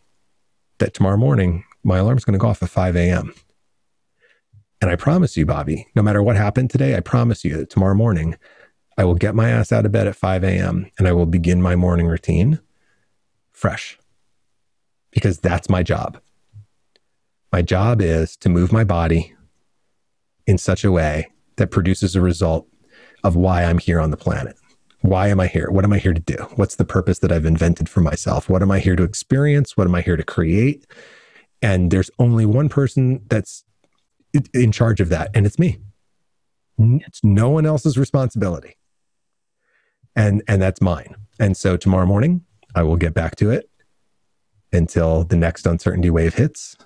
that tomorrow morning my alarm's going to go off at 5 a.m. And I promise you, Bobby, no matter what happened today, I promise you that tomorrow morning I will get my ass out of bed at 5 a.m. and I will begin my morning routine fresh because that's my job. My job is to move my body in such a way that produces a result of why I'm here on the planet. Why am I here? What am I here to do? What's the purpose that I've invented for myself? What am I here to experience? What am I here to create? And there's only one person that's in charge of that, and it's me. It's no one else's responsibility. And and that's mine. And so tomorrow morning, I will get back to it until the next uncertainty wave hits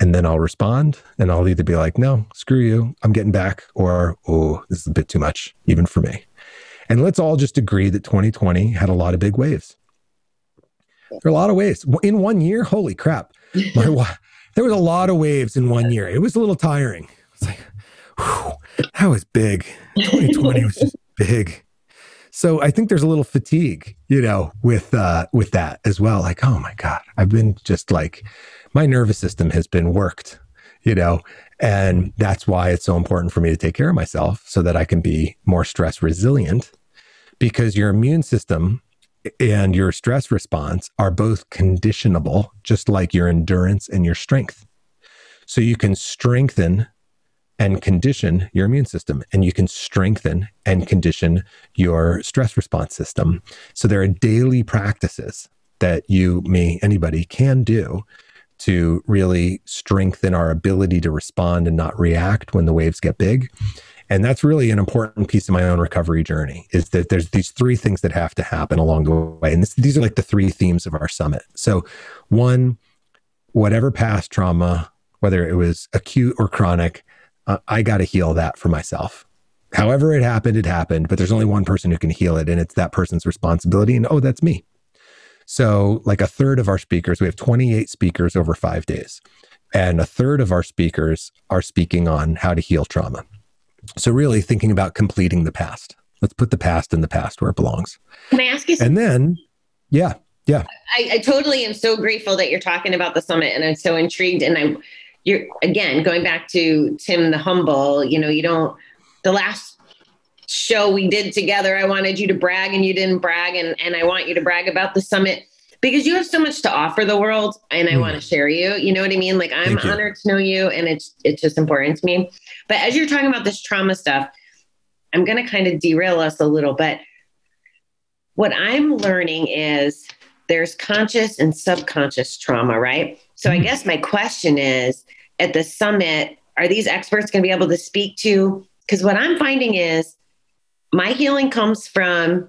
and then I'll respond and I'll either be like, no, screw you, I'm getting back, or, oh, this is a bit too much, even for me. And let's all just agree that 2020 had a lot of big waves. There are a lot of waves. In one year, holy crap. My, there was a lot of waves in one year. It was a little tiring. It's like, whew, that was big. 2020 was just big. So I think there's a little fatigue, you know, with uh with that as well. Like, oh my God, I've been just like my nervous system has been worked, you know, and that's why it's so important for me to take care of myself so that I can be more stress resilient because your immune system and your stress response are both conditionable, just like your endurance and your strength. So you can strengthen and condition your immune system, and you can strengthen and condition your stress response system. So there are daily practices that you, me, anybody can do to really strengthen our ability to respond and not react when the waves get big. And that's really an important piece of my own recovery journey is that there's these three things that have to happen along the way. And this, these are like the three themes of our summit. So, one, whatever past trauma, whether it was acute or chronic, uh, I got to heal that for myself. However, it happened, it happened, but there's only one person who can heal it, and it's that person's responsibility. And oh, that's me. So, like a third of our speakers, we have 28 speakers over five days, and a third of our speakers are speaking on how to heal trauma. So, really thinking about completing the past. Let's put the past in the past where it belongs. Can I ask you something? And then, yeah, yeah. I, I totally am so grateful that you're talking about the summit, and I'm so intrigued. And I'm, you're again going back to Tim the humble. You know, you don't. The last show we did together, I wanted you to brag and you didn't brag. And, and I want you to brag about the summit because you have so much to offer the world and I mm. want to share you. You know what I mean? Like I'm honored to know you and it's it's just important to me. But as you're talking about this trauma stuff, I'm gonna kind of derail us a little, but what I'm learning is there's conscious and subconscious trauma, right? So I Mhm. guess my question is at the summit, are these experts going to be able to speak to? Because what I'm finding is my healing comes from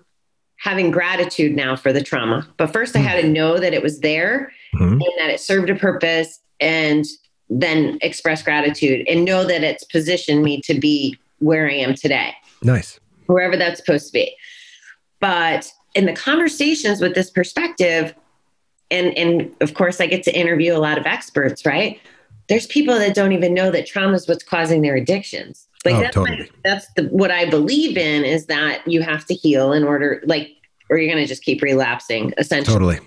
having gratitude now for the trauma. But first, I had to know that it was there Mhm. and that it served a purpose and then express gratitude and know that it's positioned me to be where I am today Nice. wherever that's supposed to be. But in the conversations with this perspective, and and of course I get to interview a lot of experts, right? There's people that don't even know that trauma is what's causing their addictions. Like Oh, that's totally. my, that's the, what I believe in is that you have to heal in order, like, or you're going to just keep relapsing, essentially. Totally.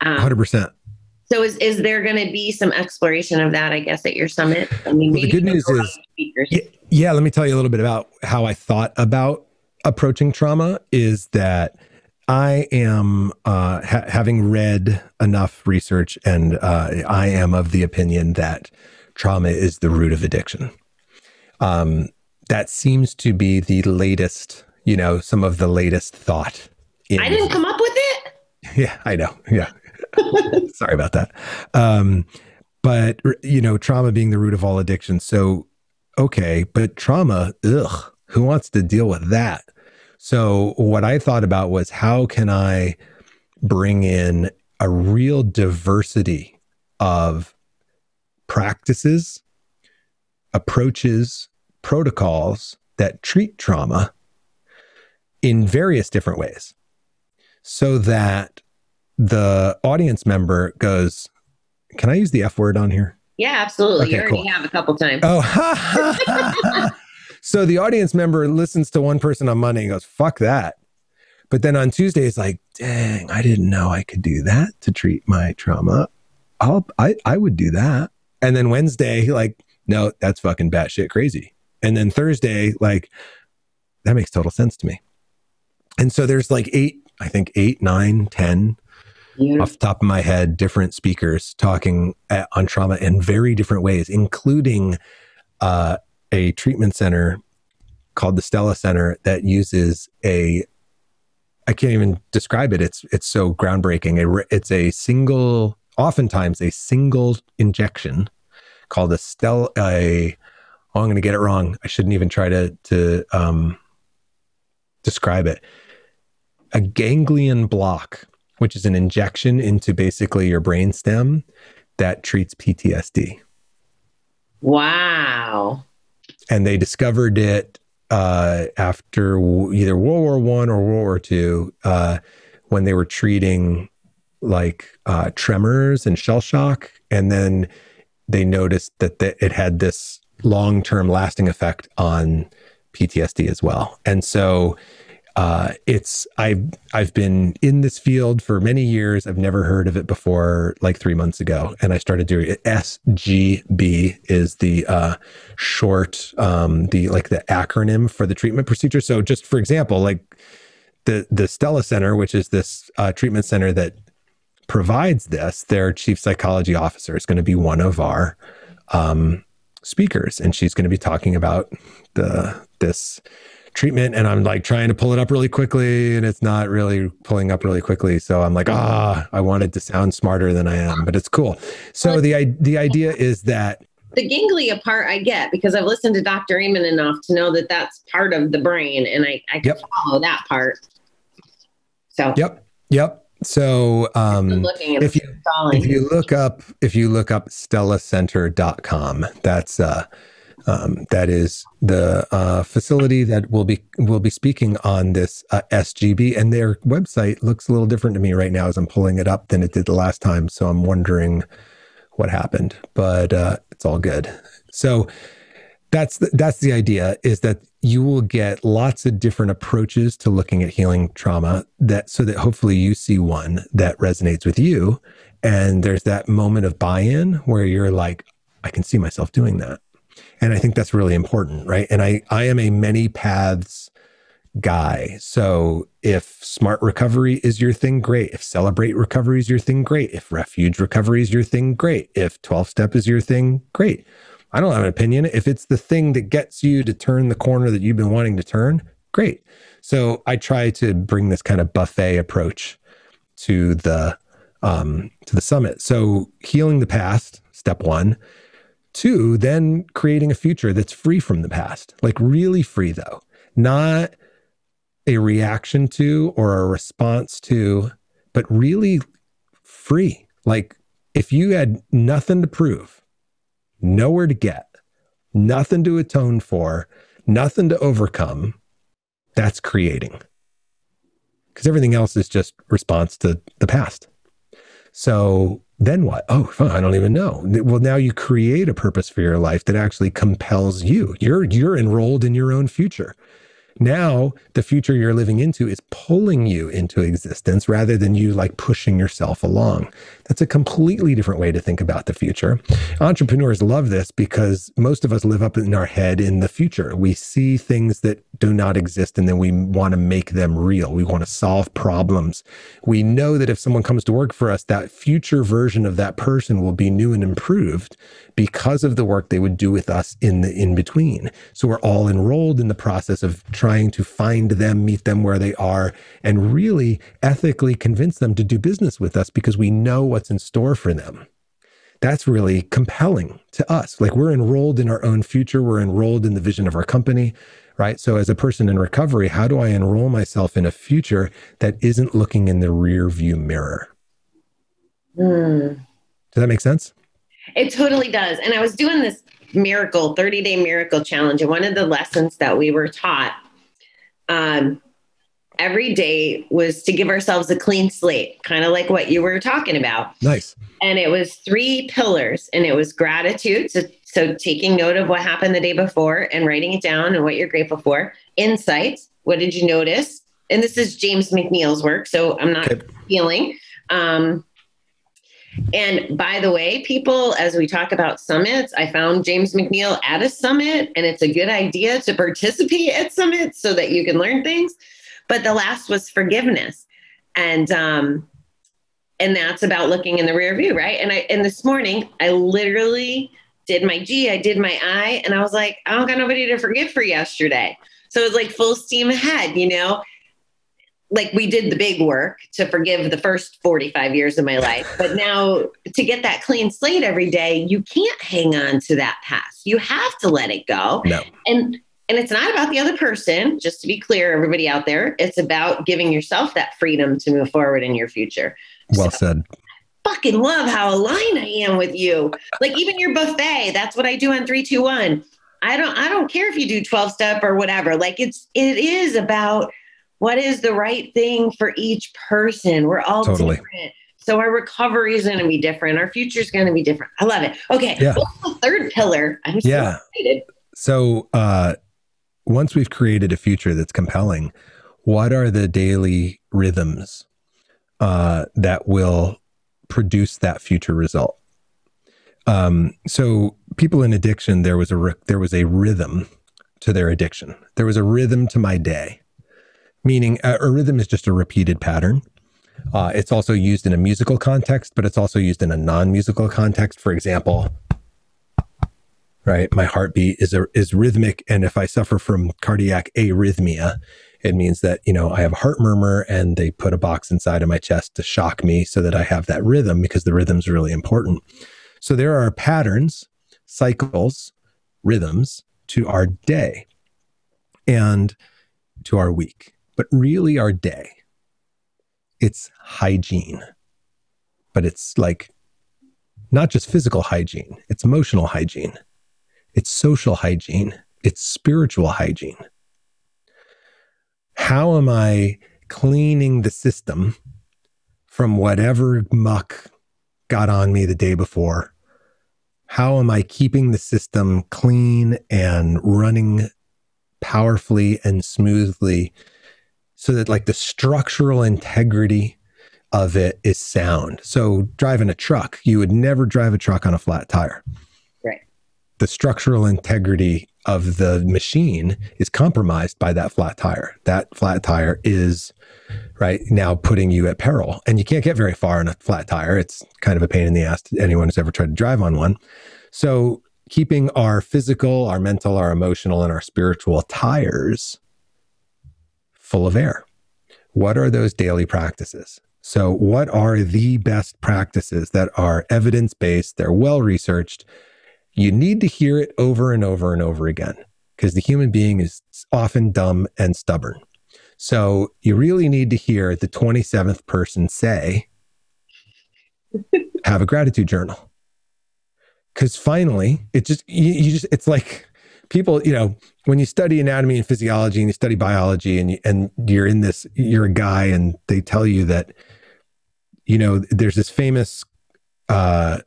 Um, 100%. so is is there going to be some exploration of that? I guess at your summit. I mean, Well, the good news is- Yeah, yeah, let me tell you a little bit about how I thought about approaching trauma is that I am uh, ha- having read enough research, and uh, I am of the opinion that trauma is the root of addiction. Um, that seems to be the latest, you know, some of the latest thought. in- I didn't come up with it. yeah, I know. Yeah. Sorry about that. Um, but, you know, trauma being the root of all addiction. So, okay, but trauma, ugh, who wants to deal with that? So, what I thought about was how can I bring in a real diversity of practices, approaches, protocols that treat trauma in various different ways so that the audience member goes, Can I use the F word on here? Yeah, absolutely. you already cool. have a couple times. Oh, so the audience member listens to one person on Monday and goes, Fuck that. But then on Tuesday, it's like, Dang, I didn't know I could do that to treat my trauma. I'll, I, I would do that. And then Wednesday, like, no, that's fucking batshit crazy. And then Thursday, like, that makes total sense to me. And so there's like eight, I think eight, nine, ten Beautiful. off the top of my head, different speakers talking at, on trauma in very different ways, including uh, a treatment center called the Stella Center that uses a I can't even describe it. It's it's so groundbreaking. It's a single, oftentimes a single injection called a Stella. A, oh, I'm going to get it wrong. I shouldn't even try to to um, describe it. A ganglion block which is an injection into basically your brain stem that treats PTSD. Wow. And they discovered it uh, after w- either World War One or World War Two uh, when they were treating like uh, tremors and shell shock, and then they noticed that the, it had this long term lasting effect on PTSD as well. And so uh, it's I've I've been in this field for many years. I've never heard of it before, like three months ago, and I started doing it. SGB is the uh, short, um, the like the acronym for the treatment procedure. So, just for example, like the the Stella Center, which is this uh, treatment center that provides this, their chief psychology officer is going to be one of our um, speakers, and she's going to be talking about the this treatment and I'm like trying to pull it up really quickly and it's not really pulling up really quickly. So I'm like, ah, I wanted to sound smarter than I am, but it's cool. So the the idea is that The ganglia part I get because I've listened to Dr. Amen enough to know that that's part of the brain and I, I can Yep. follow that part. So yep, yep. So um if you if you look up if you look up stellacenter.com that's uh um, that is the uh, facility that will be will be speaking on this uh, SGB, and their website looks a little different to me right now as I'm pulling it up than it did the last time. So I'm wondering what happened, but uh, it's all good. So that's the, that's the idea is that you will get lots of different approaches to looking at healing trauma that so that hopefully you see one that resonates with you and there's that moment of buy-in where you're like I can see myself doing that. And I think that's really important, right? And I I am a many paths guy. So if smart recovery is your thing, great. If celebrate recovery is your thing, great. If refuge recovery is your thing, great. If 12 step is your thing, great. I don't have an opinion. If it's the thing that gets you to turn the corner that you've been wanting to turn, great. So I try to bring this kind of buffet approach to the um, to the summit. So healing the past, step one. Two, then creating a future that's free from the past, like really free though, not a reaction to or a response to, but really free. Like if you had nothing to prove, nowhere to get, nothing to atone for, nothing to overcome, that's creating. Because everything else is just response to the past. So then what? Oh, I don't even know. Well, now you create a purpose for your life that actually compels you. You're you're enrolled in your own future. Now, the future you're living into is pulling you into existence rather than you like pushing yourself along. That's a completely different way to think about the future. Entrepreneurs love this because most of us live up in our head in the future. We see things that do not exist and then we want to make them real. We want to solve problems. We know that if someone comes to work for us, that future version of that person will be new and improved because of the work they would do with us in the in between. So we're all enrolled in the process of trying to find them, meet them where they are, and really ethically convince them to do business with us because we know what's in store for them. That's really compelling to us. Like we're enrolled in our own future, we're enrolled in the vision of our company, right? So, as a person in recovery, how do I enroll myself in a future that isn't looking in the rear view mirror? Mm. Does that make sense? It totally does. And I was doing this miracle 30 day miracle challenge, and one of the lessons that we were taught um, every day was to give ourselves a clean slate, kind of like what you were talking about. Nice. And it was three pillars, and it was gratitude. So, so taking note of what happened the day before and writing it down and what you're grateful for. Insights. What did you notice? And this is James McNeil's work, so I'm not okay. feeling. Um, and by the way, people, as we talk about summits, I found James McNeil at a summit, and it's a good idea to participate at summits so that you can learn things. But the last was forgiveness. And um, and that's about looking in the rear view, right? And I and this morning I literally did my G, I did my I, and I was like, I don't got nobody to forgive for yesterday. So it was like full steam ahead, you know like we did the big work to forgive the first 45 years of my life but now to get that clean slate every day you can't hang on to that past you have to let it go no. and and it's not about the other person just to be clear everybody out there it's about giving yourself that freedom to move forward in your future well so, said fucking love how aligned i am with you like even your buffet that's what i do on 321 i don't i don't care if you do 12 step or whatever like it's it is about what is the right thing for each person? We're all totally. different. So our recovery is going to be different. Our future is going to be different. I love it. Okay. Yeah. What's the third pillar? I'm so yeah. excited. So uh, once we've created a future that's compelling, what are the daily rhythms uh, that will produce that future result? Um, so people in addiction, there was a there was a rhythm to their addiction. There was a rhythm to my day meaning a, a rhythm is just a repeated pattern. Uh, it's also used in a musical context, but it's also used in a non-musical context. For example, right, my heartbeat is a, is rhythmic, and if I suffer from cardiac arrhythmia, it means that you know I have a heart murmur, and they put a box inside of my chest to shock me so that I have that rhythm because the rhythm is really important. So there are patterns, cycles, rhythms to our day, and to our week but really our day. It's hygiene, but it's like not just physical hygiene, it's emotional hygiene, it's social hygiene, it's spiritual hygiene. How am I cleaning the system from whatever muck got on me the day before? How am I keeping the system clean and running powerfully and smoothly so that like the structural integrity of it is sound. So driving a truck, you would never drive a truck on a flat tire. The structural integrity of the machine is compromised by that flat tire. That flat tire is right now putting you at peril. And you can't get very far on a flat tire. It's kind of a pain in the ass to anyone who's ever tried to drive on one. So keeping our physical, our mental, our emotional, and our spiritual tires full of air. What are those daily practices? So, what are the best practices that are evidence based? They're well researched. You need to hear it over and over and over again because the human being is often dumb and stubborn. So, you really need to hear the 27th person say, have a gratitude journal. Because finally, it just, you, you just, it's like, people, you know, when you study anatomy and physiology and you study biology and you, and you're in this, you're a guy and they tell you that, you know, there's this famous uh,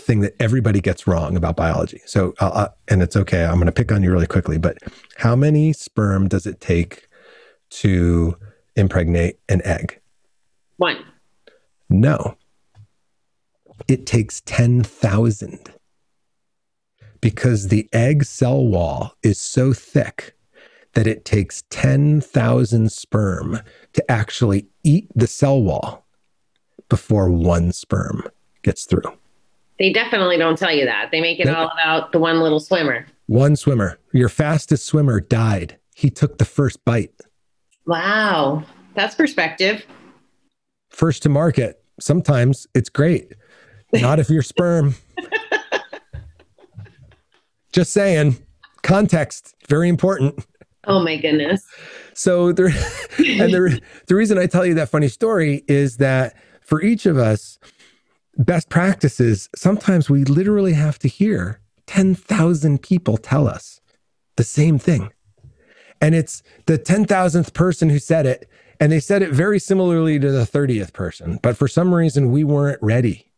thing that everybody gets wrong about biology. So, uh, and it's okay. I'm going to pick on you really quickly, but how many sperm does it take to impregnate an egg? One. No. It takes 10,000 because the egg cell wall is so thick that it takes 10,000 sperm to actually eat the cell wall before one sperm gets through. They definitely don't tell you that. They make it all about the one little swimmer. One swimmer. Your fastest swimmer died. He took the first bite. Wow. That's perspective. First to market. Sometimes it's great. Not if you're sperm. Just saying. Context, very important. Oh my goodness. So the and the the reason I tell you that funny story is that for each of us, best practices, sometimes we literally have to hear 10,000 people tell us the same thing. And it's the 10,000th person who said it, and they said it very similarly to the 30th person. But for some reason, we weren't ready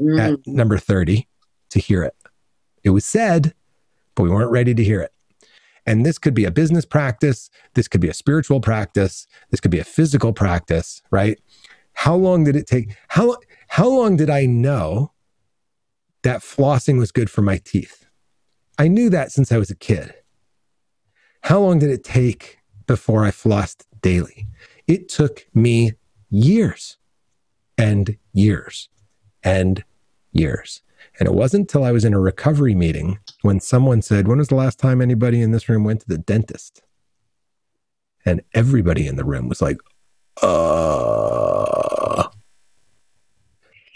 mm. at number 30 to hear it. It was said, but we weren't ready to hear it. And this could be a business practice. This could be a spiritual practice. This could be a physical practice, right? How long did it take? How, how long did I know that flossing was good for my teeth? I knew that since I was a kid. How long did it take before I flossed daily? It took me years and years and years. And it wasn't until I was in a recovery meeting when someone said, When was the last time anybody in this room went to the dentist? And everybody in the room was like, uh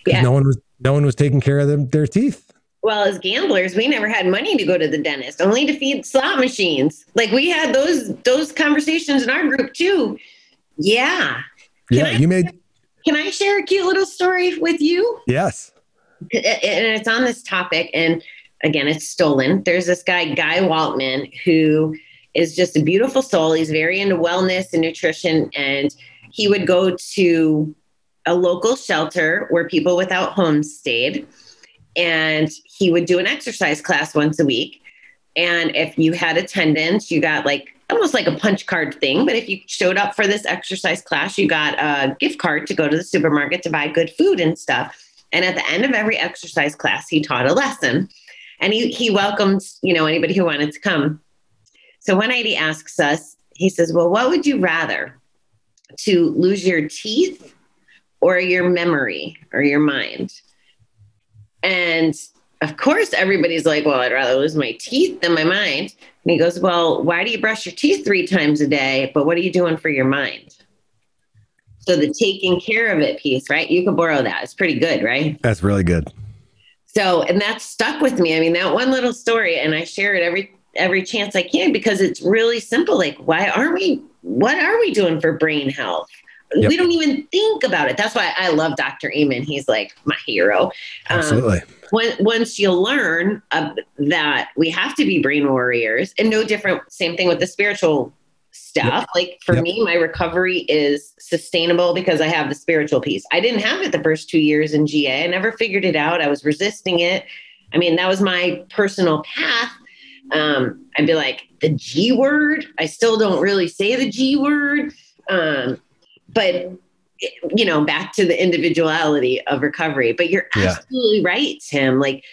yeah. no one was no one was taking care of them, their teeth. Well, as gamblers, we never had money to go to the dentist, only to feed slot machines. Like we had those those conversations in our group too. Yeah. Can yeah, I, you made Can I share a cute little story with you? Yes and it's on this topic and again it's stolen there's this guy guy waltman who is just a beautiful soul he's very into wellness and nutrition and he would go to a local shelter where people without homes stayed. And he would do an exercise class once a week. And if you had attendance you got like almost like a punch card thing. But if you showed up for this exercise class you got a gift card to go to the supermarket to buy good food and stuff. And at the end of every exercise class, he taught a lesson. And he, he welcomed, you know, anybody who wanted to come. So one night he asks us, he says, well, what would you rather to lose your teeth or your memory or your mind? And of course, everybody's like, well, I'd rather lose my teeth than my mind. And he goes, well, why do you brush your teeth three times a day? But what are you doing for your mind? So the taking care of it piece, right? You can borrow that. It's pretty good, right? That's really good. So, and that stuck with me. I mean, that one little story, and I share it every every chance I can because it's really simple. Like, why aren't we? What are we doing for brain health? Yep. We don't even think about it. That's why I love Dr. Amen. He's like my hero. Um, Absolutely. Um, when, once you learn uh, that we have to be brain warriors, and no different, same thing with the spiritual stuff. Yep. Like for yep. me, my recovery is sustainable because I have the spiritual piece. I didn't have it the first two years in GA. I never figured it out. I was resisting it. I mean, that was my personal path. Um, I'd be like, the G word. I still don't really say the G word. Um, but you know, back to the individuality of recovery. But you're yeah. absolutely right, Tim. Like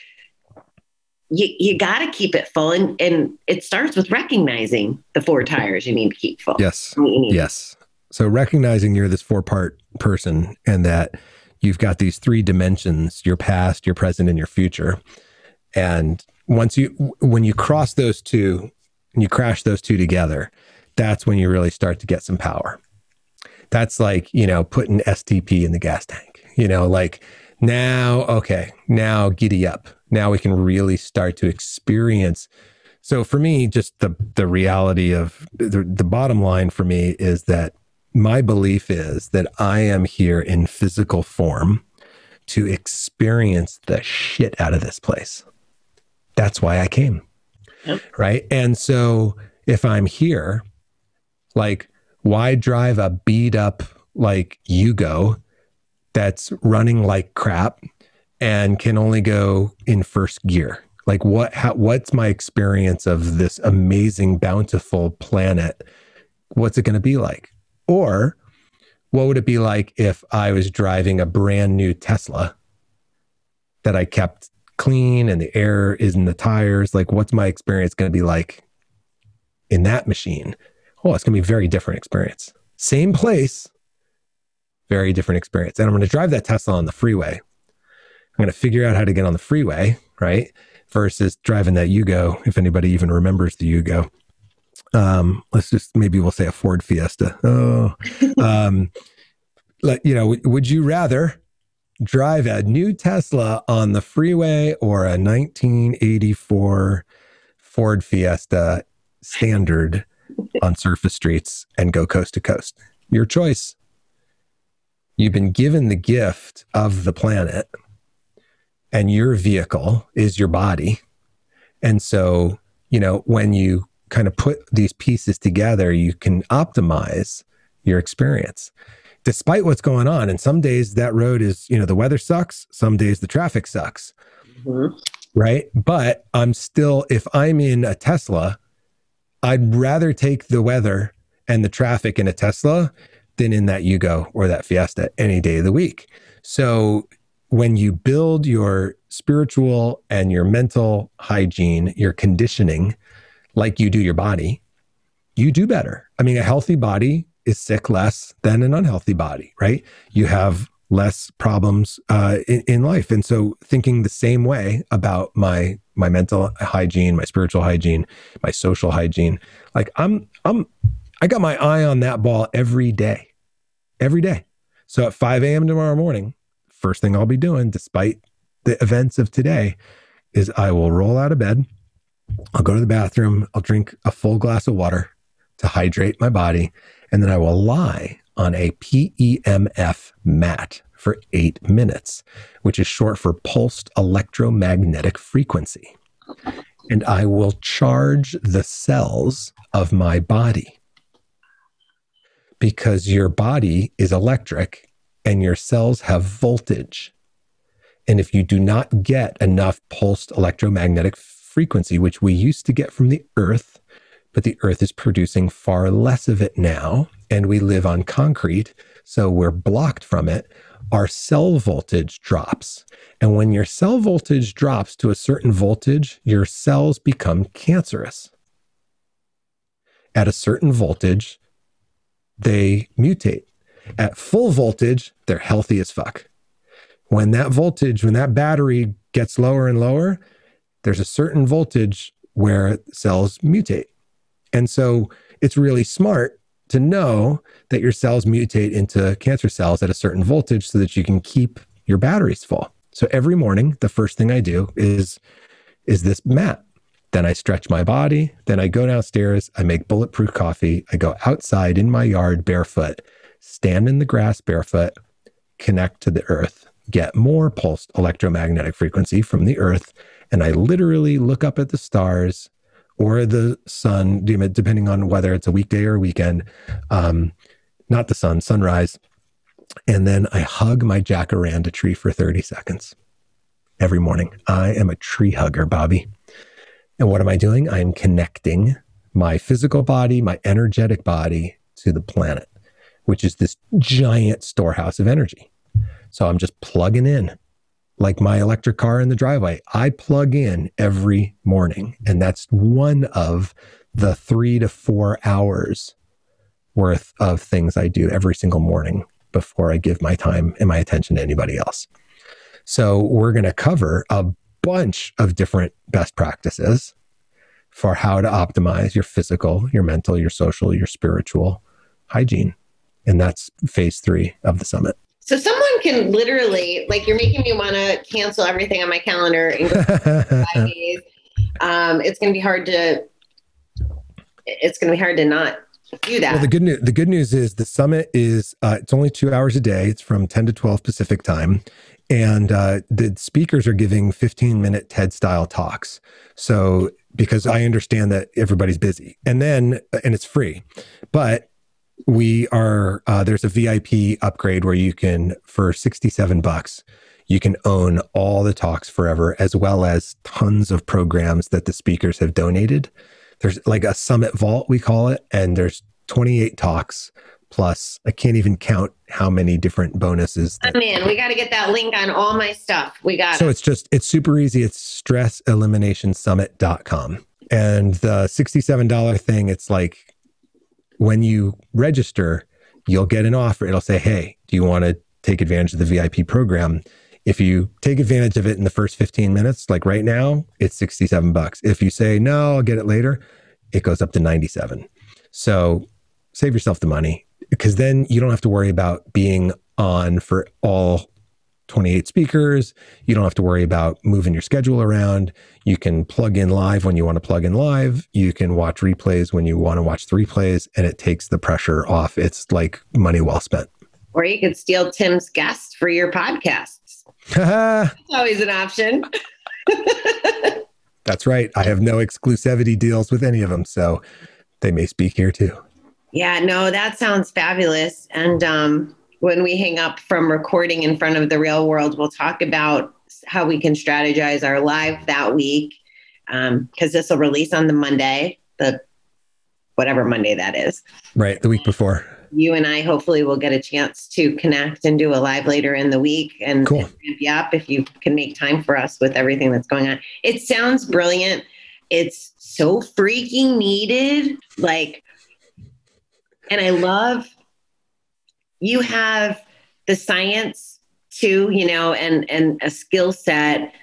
you, you got to keep it full. And, and it starts with recognizing the four tires you need to keep full. Yes. Yes. So recognizing you're this four part person and that you've got these three dimensions your past, your present, and your future. And once you, when you cross those two and you crash those two together, that's when you really start to get some power. That's like, you know, putting STP in the gas tank, you know, like now, okay, now giddy up. Now we can really start to experience. So for me, just the, the reality of the, the bottom line for me is that my belief is that I am here in physical form to experience the shit out of this place. That's why I came. Yep. Right. And so if I'm here, like, why drive a beat up like Yugo that's running like crap and can only go in first gear? Like, what, how, what's my experience of this amazing, bountiful planet? What's it going to be like? Or what would it be like if I was driving a brand new Tesla that I kept clean and the air is in the tires? Like, what's my experience going to be like in that machine? Oh, it's going to be a very different experience. Same place, very different experience. And I'm going to drive that Tesla on the freeway. I'm going to figure out how to get on the freeway, right? Versus driving that Yugo, if anybody even remembers the Yugo um, let's just maybe we'll say a Ford Fiesta. Oh, um, let, you know, would you rather drive a new Tesla on the freeway or a 1984 Ford Fiesta standard on surface streets and go coast to coast? Your choice. You've been given the gift of the planet, and your vehicle is your body. And so, you know, when you kind of put these pieces together, you can optimize your experience despite what's going on. And some days that road is, you know, the weather sucks, some days the traffic sucks. Mm-hmm. Right. But I'm still, if I'm in a Tesla, I'd rather take the weather and the traffic in a Tesla than in that Yugo or that Fiesta any day of the week. So when you build your spiritual and your mental hygiene, your conditioning like you do your body, you do better. I mean, a healthy body is sick less than an unhealthy body, right? You have less problems uh, in, in life, and so thinking the same way about my my mental hygiene, my spiritual hygiene, my social hygiene, like I'm I'm I got my eye on that ball every day, every day. So at 5 a.m. tomorrow morning, first thing I'll be doing, despite the events of today, is I will roll out of bed. I'll go to the bathroom, I'll drink a full glass of water to hydrate my body, and then I will lie on a PEMF mat for eight minutes, which is short for pulsed electromagnetic frequency. And I will charge the cells of my body because your body is electric and your cells have voltage. And if you do not get enough pulsed electromagnetic frequency, which we used to get from the earth, but the earth is producing far less of it now. And we live on concrete, so we're blocked from it. Our cell voltage drops. And when your cell voltage drops to a certain voltage, your cells become cancerous. At a certain voltage, they mutate. At full voltage, they're healthy as fuck. When that voltage, when that battery gets lower and lower, there's a certain voltage where cells mutate. And so it's really smart to know that your cells mutate into cancer cells at a certain voltage so that you can keep your batteries full. So every morning, the first thing I do is is this mat. Then I stretch my body, then I go downstairs, I make bulletproof coffee, I go outside in my yard barefoot, stand in the grass barefoot, connect to the earth, get more pulsed electromagnetic frequency from the earth and I literally look up at the stars or the sun, depending on whether it's a weekday or a weekend, um, not the sun, sunrise. And then I hug my jacaranda tree for 30 seconds every morning. I am a tree hugger, Bobby. And what am I doing? I'm connecting my physical body, my energetic body to the planet, which is this giant storehouse of energy. So I'm just plugging in like my electric car in the driveway. I plug in every morning, and that's one of the three to four hours worth of things I do every single morning before I give my time and my attention to anybody else. So, we're going to cover a bunch of different best practices for how to optimize your physical, your mental, your social, your spiritual hygiene. And that's phase three of the summit. So someone can literally, like, you're making me want to cancel everything on my calendar and go five days. Um, it's going to be hard to. It's going to be hard to not do that. Well, the good news the good news is the summit is uh, it's only two hours a day. It's from ten to twelve Pacific time, and uh, the speakers are giving fifteen minute TED style talks. So because I understand that everybody's busy, and then and it's free, but we are uh, there's a VIP upgrade where you can for 67 bucks you can own all the talks forever as well as tons of programs that the speakers have donated. There's like a summit vault we call it and there's 28 talks plus I can't even count how many different bonuses. That- Man, we got to get that link on all my stuff. We got So it. it's just it's super easy. It's stresseliminationsummit.com. And the $67 thing it's like when you register, you'll get an offer. It'll say, Hey, do you want to take advantage of the VIP program? If you take advantage of it in the first 15 minutes, like right now, it's 67 bucks. If you say, No, I'll get it later, it goes up to 97. So save yourself the money because then you don't have to worry about being on for all 28 speakers. You don't have to worry about moving your schedule around. You can plug in live when you want to plug in live. You can watch replays when you want to watch the replays, and it takes the pressure off. It's like money well spent. Or you could steal Tim's guests for your podcasts. That's always an option. That's right. I have no exclusivity deals with any of them, so they may speak here too. Yeah, no, that sounds fabulous. And um, when we hang up from recording in front of the real world, we'll talk about how we can strategize our live that week because um, this will release on the Monday, the whatever Monday that is. Right, the week before. You and I hopefully will get a chance to connect and do a live later in the week and, cool. ramp you up if you can make time for us with everything that's going on. It sounds brilliant. It's so freaking needed. Like, and I love you have the science too, you know, and and a skill set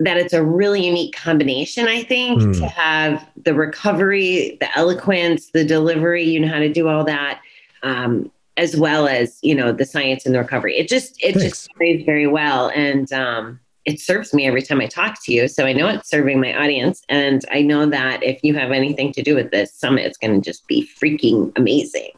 that it's a really unique combination, I think, mm. to have the recovery, the eloquence, the delivery, you know how to do all that. Um, as well as you know the science and the recovery it just it Thanks. just plays very well and um, it serves me every time i talk to you so i know it's serving my audience and i know that if you have anything to do with this summit it's going to just be freaking amazing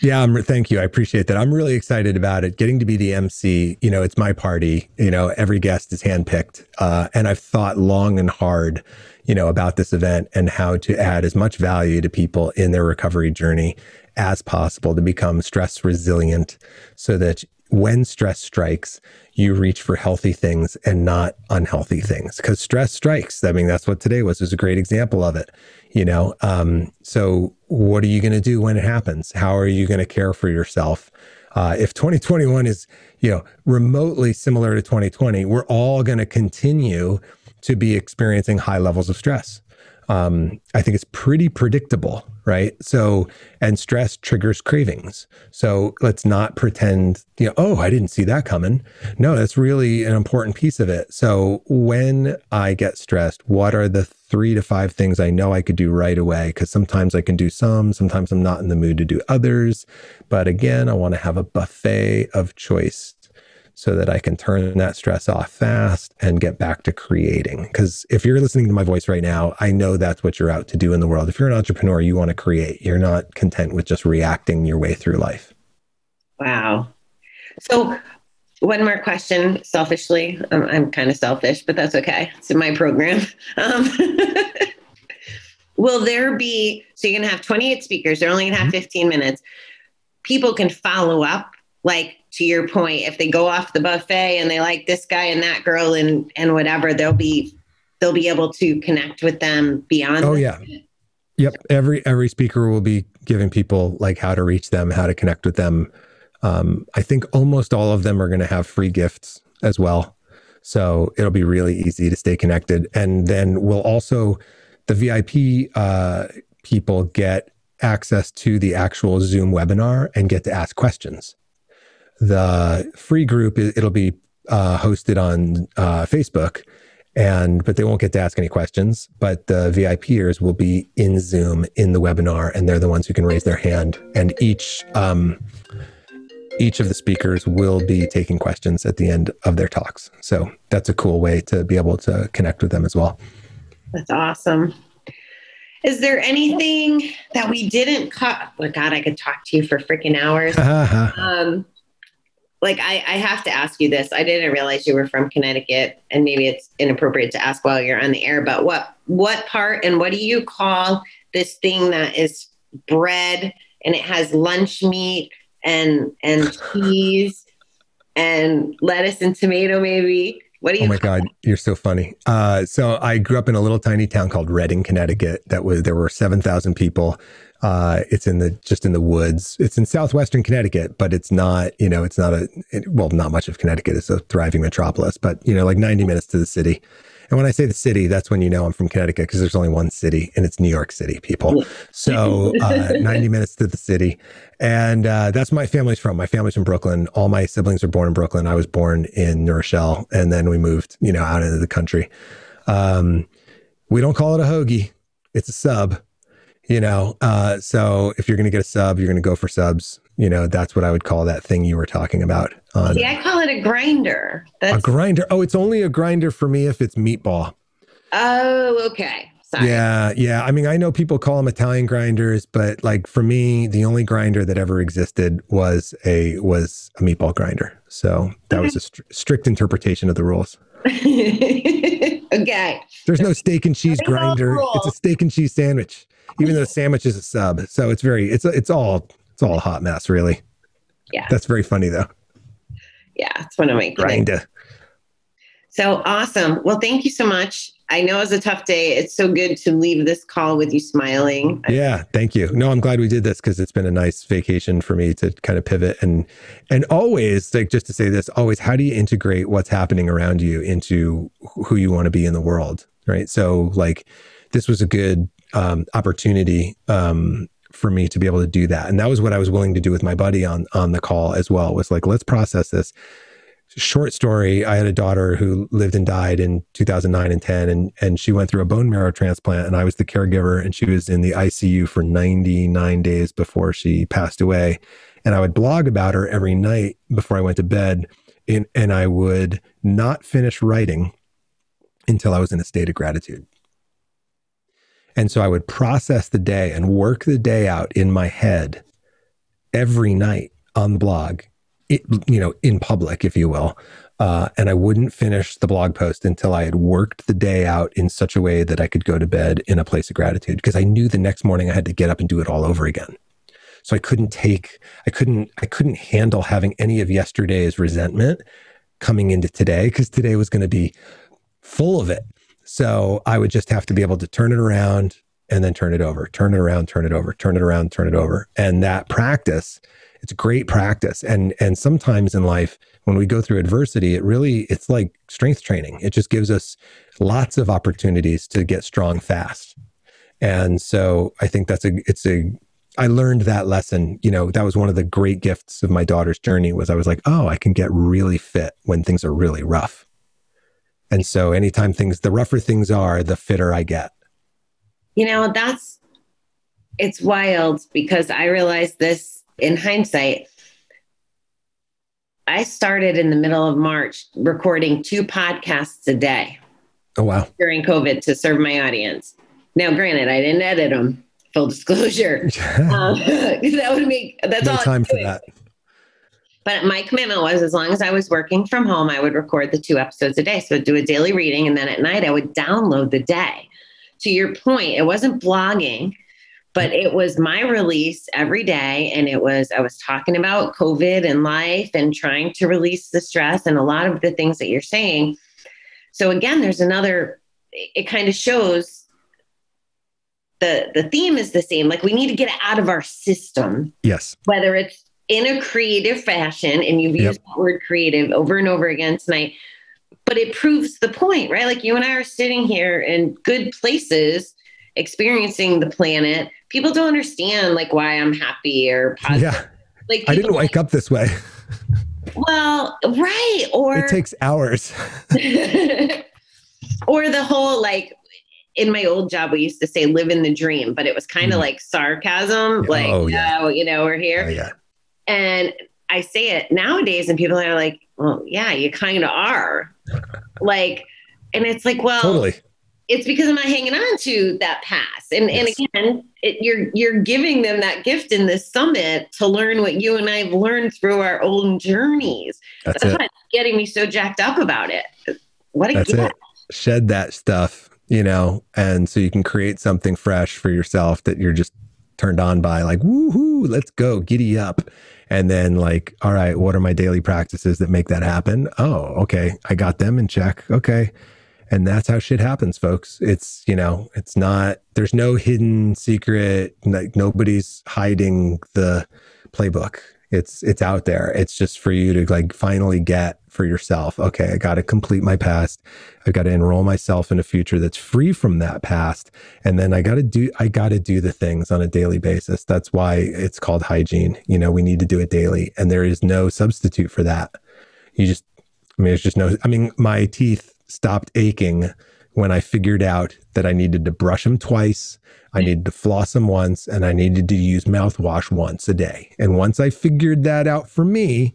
yeah, I'm, thank you. I appreciate that. I'm really excited about it. Getting to be the MC, you know, it's my party. You know, every guest is handpicked, uh, and I've thought long and hard, you know, about this event and how to add as much value to people in their recovery journey as possible to become stress resilient, so that when stress strikes, you reach for healthy things and not unhealthy things. Because stress strikes. I mean, that's what today was. Was a great example of it you know um, so what are you going to do when it happens how are you going to care for yourself uh, if 2021 is you know remotely similar to 2020 we're all going to continue to be experiencing high levels of stress um, I think it's pretty predictable, right? So, and stress triggers cravings. So let's not pretend, you know, oh, I didn't see that coming. No, that's really an important piece of it. So when I get stressed, what are the three to five things I know I could do right away? Because sometimes I can do some, sometimes I'm not in the mood to do others. But again, I want to have a buffet of choice so that I can turn that stress off fast and get back to creating. Because if you're listening to my voice right now, I know that's what you're out to do in the world. If you're an entrepreneur, you want to create. You're not content with just reacting your way through life. Wow. So, one more question selfishly. I'm, I'm kind of selfish, but that's okay. It's in my program. Um, will there be, so you're going to have 28 speakers, they're only going to have mm-hmm. 15 minutes. People can follow up like to your point, if they go off the buffet and they like this guy and that girl and and whatever, they'll be they'll be able to connect with them beyond. Oh yeah. Yep. Every every speaker will be giving people like how to reach them, how to connect with them. Um, I think almost all of them are going to have free gifts as well. So it'll be really easy to stay connected. And then we'll also the VIP uh, people get access to the actual Zoom webinar and get to ask questions. The free group, it'll be uh, hosted on uh, Facebook. and but they won't get to ask any questions. But the VIPers will be in Zoom in the webinar, and they're the ones who can raise their hand. And each um, each of the speakers will be taking questions at the end of their talks. So that's a cool way to be able to connect with them as well. That's awesome. Is there anything that we didn't cut? Oh God, I could talk to you for freaking hours. um, like I, I have to ask you this. I didn't realize you were from Connecticut, and maybe it's inappropriate to ask while you're on the air. But what what part and what do you call this thing that is bread and it has lunch meat and and cheese and lettuce and tomato maybe? What do you? Oh my God, you're so funny. Uh, so I grew up in a little tiny town called Redding, Connecticut. That was there were seven thousand people. Uh, it's in the just in the woods. It's in southwestern Connecticut, but it's not. You know, it's not a it, well, not much of Connecticut. It's a thriving metropolis, but you know, like 90 minutes to the city. And when I say the city, that's when you know I'm from Connecticut because there's only one city, and it's New York City, people. So uh, 90 minutes to the city, and uh, that's my family's from. My family's from Brooklyn. All my siblings are born in Brooklyn. I was born in New Rochelle, and then we moved, you know, out into the country. Um, we don't call it a hoagie; it's a sub you know uh, so if you're going to get a sub you're going to go for subs. You know that's what i would call that thing you were talking about on, see i call it a grinder. That's... a grinder? Oh it's only a grinder for me if it's meatball. Oh okay. Sorry. yeah yeah. I mean i know people call them italian grinders but like for me the only grinder that ever existed was a was a meatball grinder. So that okay. was a str- strict interpretation of the rules okay there's no steak and cheese grinder it's a steak and cheese sandwich even though the sandwich is a sub. So it's very it's it's all it's all a hot mess, really. Yeah. That's very funny though. Yeah, it's one of my grinder. So awesome. Well, thank you so much. I know it was a tough day. It's so good to leave this call with you smiling. Yeah, thank you. No, I'm glad we did this because it's been a nice vacation for me to kind of pivot and and always like just to say this, always how do you integrate what's happening around you into who you want to be in the world, right? So like this was a good um, opportunity um, for me to be able to do that. And that was what I was willing to do with my buddy on on the call as well. Was like, let's process this. Short story. I had a daughter who lived and died in 2009 and 10, and and she went through a bone marrow transplant, and I was the caregiver, and she was in the ICU for 99 days before she passed away. And I would blog about her every night before I went to bed, and and I would not finish writing until I was in a state of gratitude. And so I would process the day and work the day out in my head every night on the blog, it, you know, in public, if you will. Uh, and I wouldn't finish the blog post until I had worked the day out in such a way that I could go to bed in a place of gratitude because I knew the next morning I had to get up and do it all over again. So I couldn't take, I couldn't, I couldn't handle having any of yesterday's resentment coming into today because today was going to be full of it. So I would just have to be able to turn it around and then turn it over, turn it around, turn it over, turn it around, turn it over. And that practice, it's great practice. And and sometimes in life, when we go through adversity, it really it's like strength training. It just gives us lots of opportunities to get strong fast. And so I think that's a it's a I learned that lesson. You know, that was one of the great gifts of my daughter's journey was I was like, oh, I can get really fit when things are really rough. And so anytime things, the rougher things are, the fitter I get. You know, that's, it's wild because I realized this in hindsight. I started in the middle of March recording two podcasts a day. Oh, wow. During COVID to serve my audience. Now, granted, I didn't edit them, full disclosure. um, that would make, that's no all time for that. But my commitment was as long as I was working from home, I would record the two episodes a day. So I'd do a daily reading. And then at night, I would download the day. To your point, it wasn't blogging, but it was my release every day. And it was, I was talking about COVID and life and trying to release the stress and a lot of the things that you're saying. So again, there's another, it kind of shows the the theme is the same like we need to get it out of our system yes whether it's in a creative fashion, and you've used yep. the word creative over and over again tonight, but it proves the point, right? Like you and I are sitting here in good places experiencing the planet. People don't understand like why I'm happy or positive. Yeah. Like I didn't wake like, up this way. well, right. Or it takes hours. or the whole like in my old job we used to say live in the dream but it was kind of mm. like sarcasm like oh, yeah. oh you know we're here oh, yeah. and i say it nowadays and people are like well yeah you kind of are like and it's like well totally it's because I'm not hanging on to that past. And yes. and again, it, you're you're giving them that gift in this summit to learn what you and I've learned through our own journeys. That's, That's what's getting me so jacked up about it. What a That's gift. It. Shed that stuff, you know, and so you can create something fresh for yourself that you're just turned on by, like, woohoo, let's go, giddy up. And then like, all right, what are my daily practices that make that happen? Oh, okay. I got them in check. Okay and that's how shit happens folks. It's you know it's not there's no hidden secret like nobody's hiding the playbook. It's it's out there. It's just for you to like finally get for yourself. Okay i got to complete my past. I got to enroll myself in a future that's free from that past. And then i got to do i got to do the things on a daily basis. That's why it's called hygiene. You know we need to do it daily. And there is no substitute for that. You just i mean there's just no i mean my teeth stopped aching when I figured out that I needed to brush them twice, I needed to floss them once, and I needed to use mouthwash once a day. And once I figured that out for me,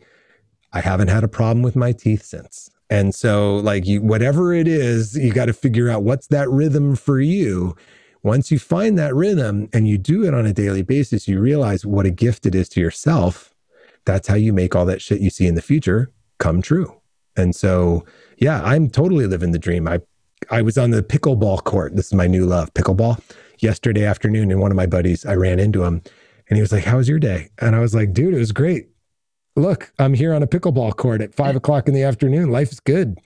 I haven't had a problem with my teeth since. And so, like, you, whatever it is, you got to figure out what's that rhythm for you. Once you find that rhythm and you do it on a daily basis, you realize what a gift it is to yourself. That's how you make all that shit you see in the future come true. And so, yeah, I'm totally living the dream. I I was on the pickleball court. This is my new love, pickleball. Yesterday afternoon, and one of my buddies, I ran into him, and he was like, "How was your day?" And I was like, "Dude, it was great. Look, I'm here on a pickleball court at five o'clock in the afternoon. Life is good."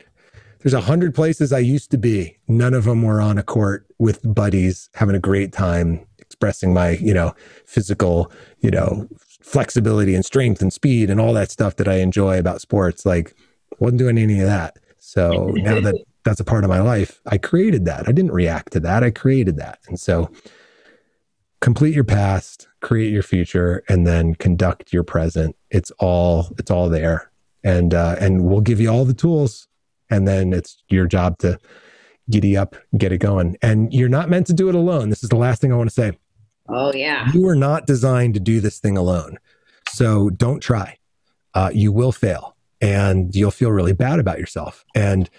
There's a hundred places I used to be. None of them were on a court with buddies, having a great time, expressing my, you know, physical, you know, flexibility and strength and speed and all that stuff that I enjoy about sports. Like, wasn't doing any of that. So now that that's a part of my life, I created that. I didn't react to that. I created that. And so complete your past, create your future, and then conduct your present. It's all it's all there. And uh, and we'll give you all the tools. And then it's your job to giddy up, get it going. And you're not meant to do it alone. This is the last thing I want to say. Oh yeah. You are not designed to do this thing alone. So don't try. Uh, you will fail and you'll feel really bad about yourself. And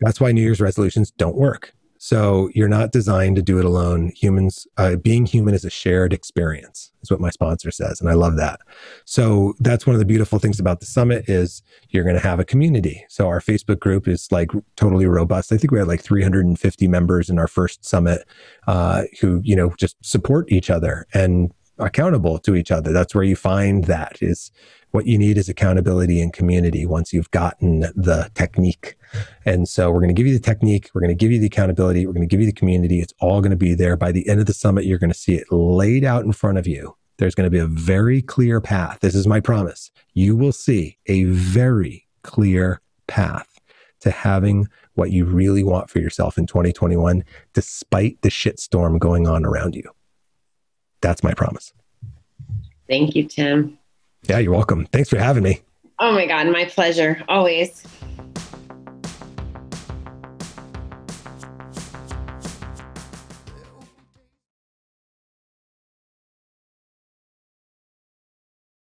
that's why New Year's resolutions don't work. So you're not designed to do it alone. Humans, uh, being human is a shared experience, is what my sponsor says, and I love that. So that's one of the beautiful things about the summit is you're going to have a community. So our Facebook group is like totally robust. I think we had like 350 members in our first summit uh, who you know just support each other and accountable to each other. That's where you find that is what you need is accountability and community once you've gotten the technique. And so we're going to give you the technique, we're going to give you the accountability, we're going to give you the community. It's all going to be there. By the end of the summit, you're going to see it laid out in front of you. There's going to be a very clear path. This is my promise. You will see a very clear path to having what you really want for yourself in 2021, despite the shitstorm going on around you. That's my promise. Thank you, Tim. Yeah, you're welcome. Thanks for having me. Oh my God, my pleasure. Always.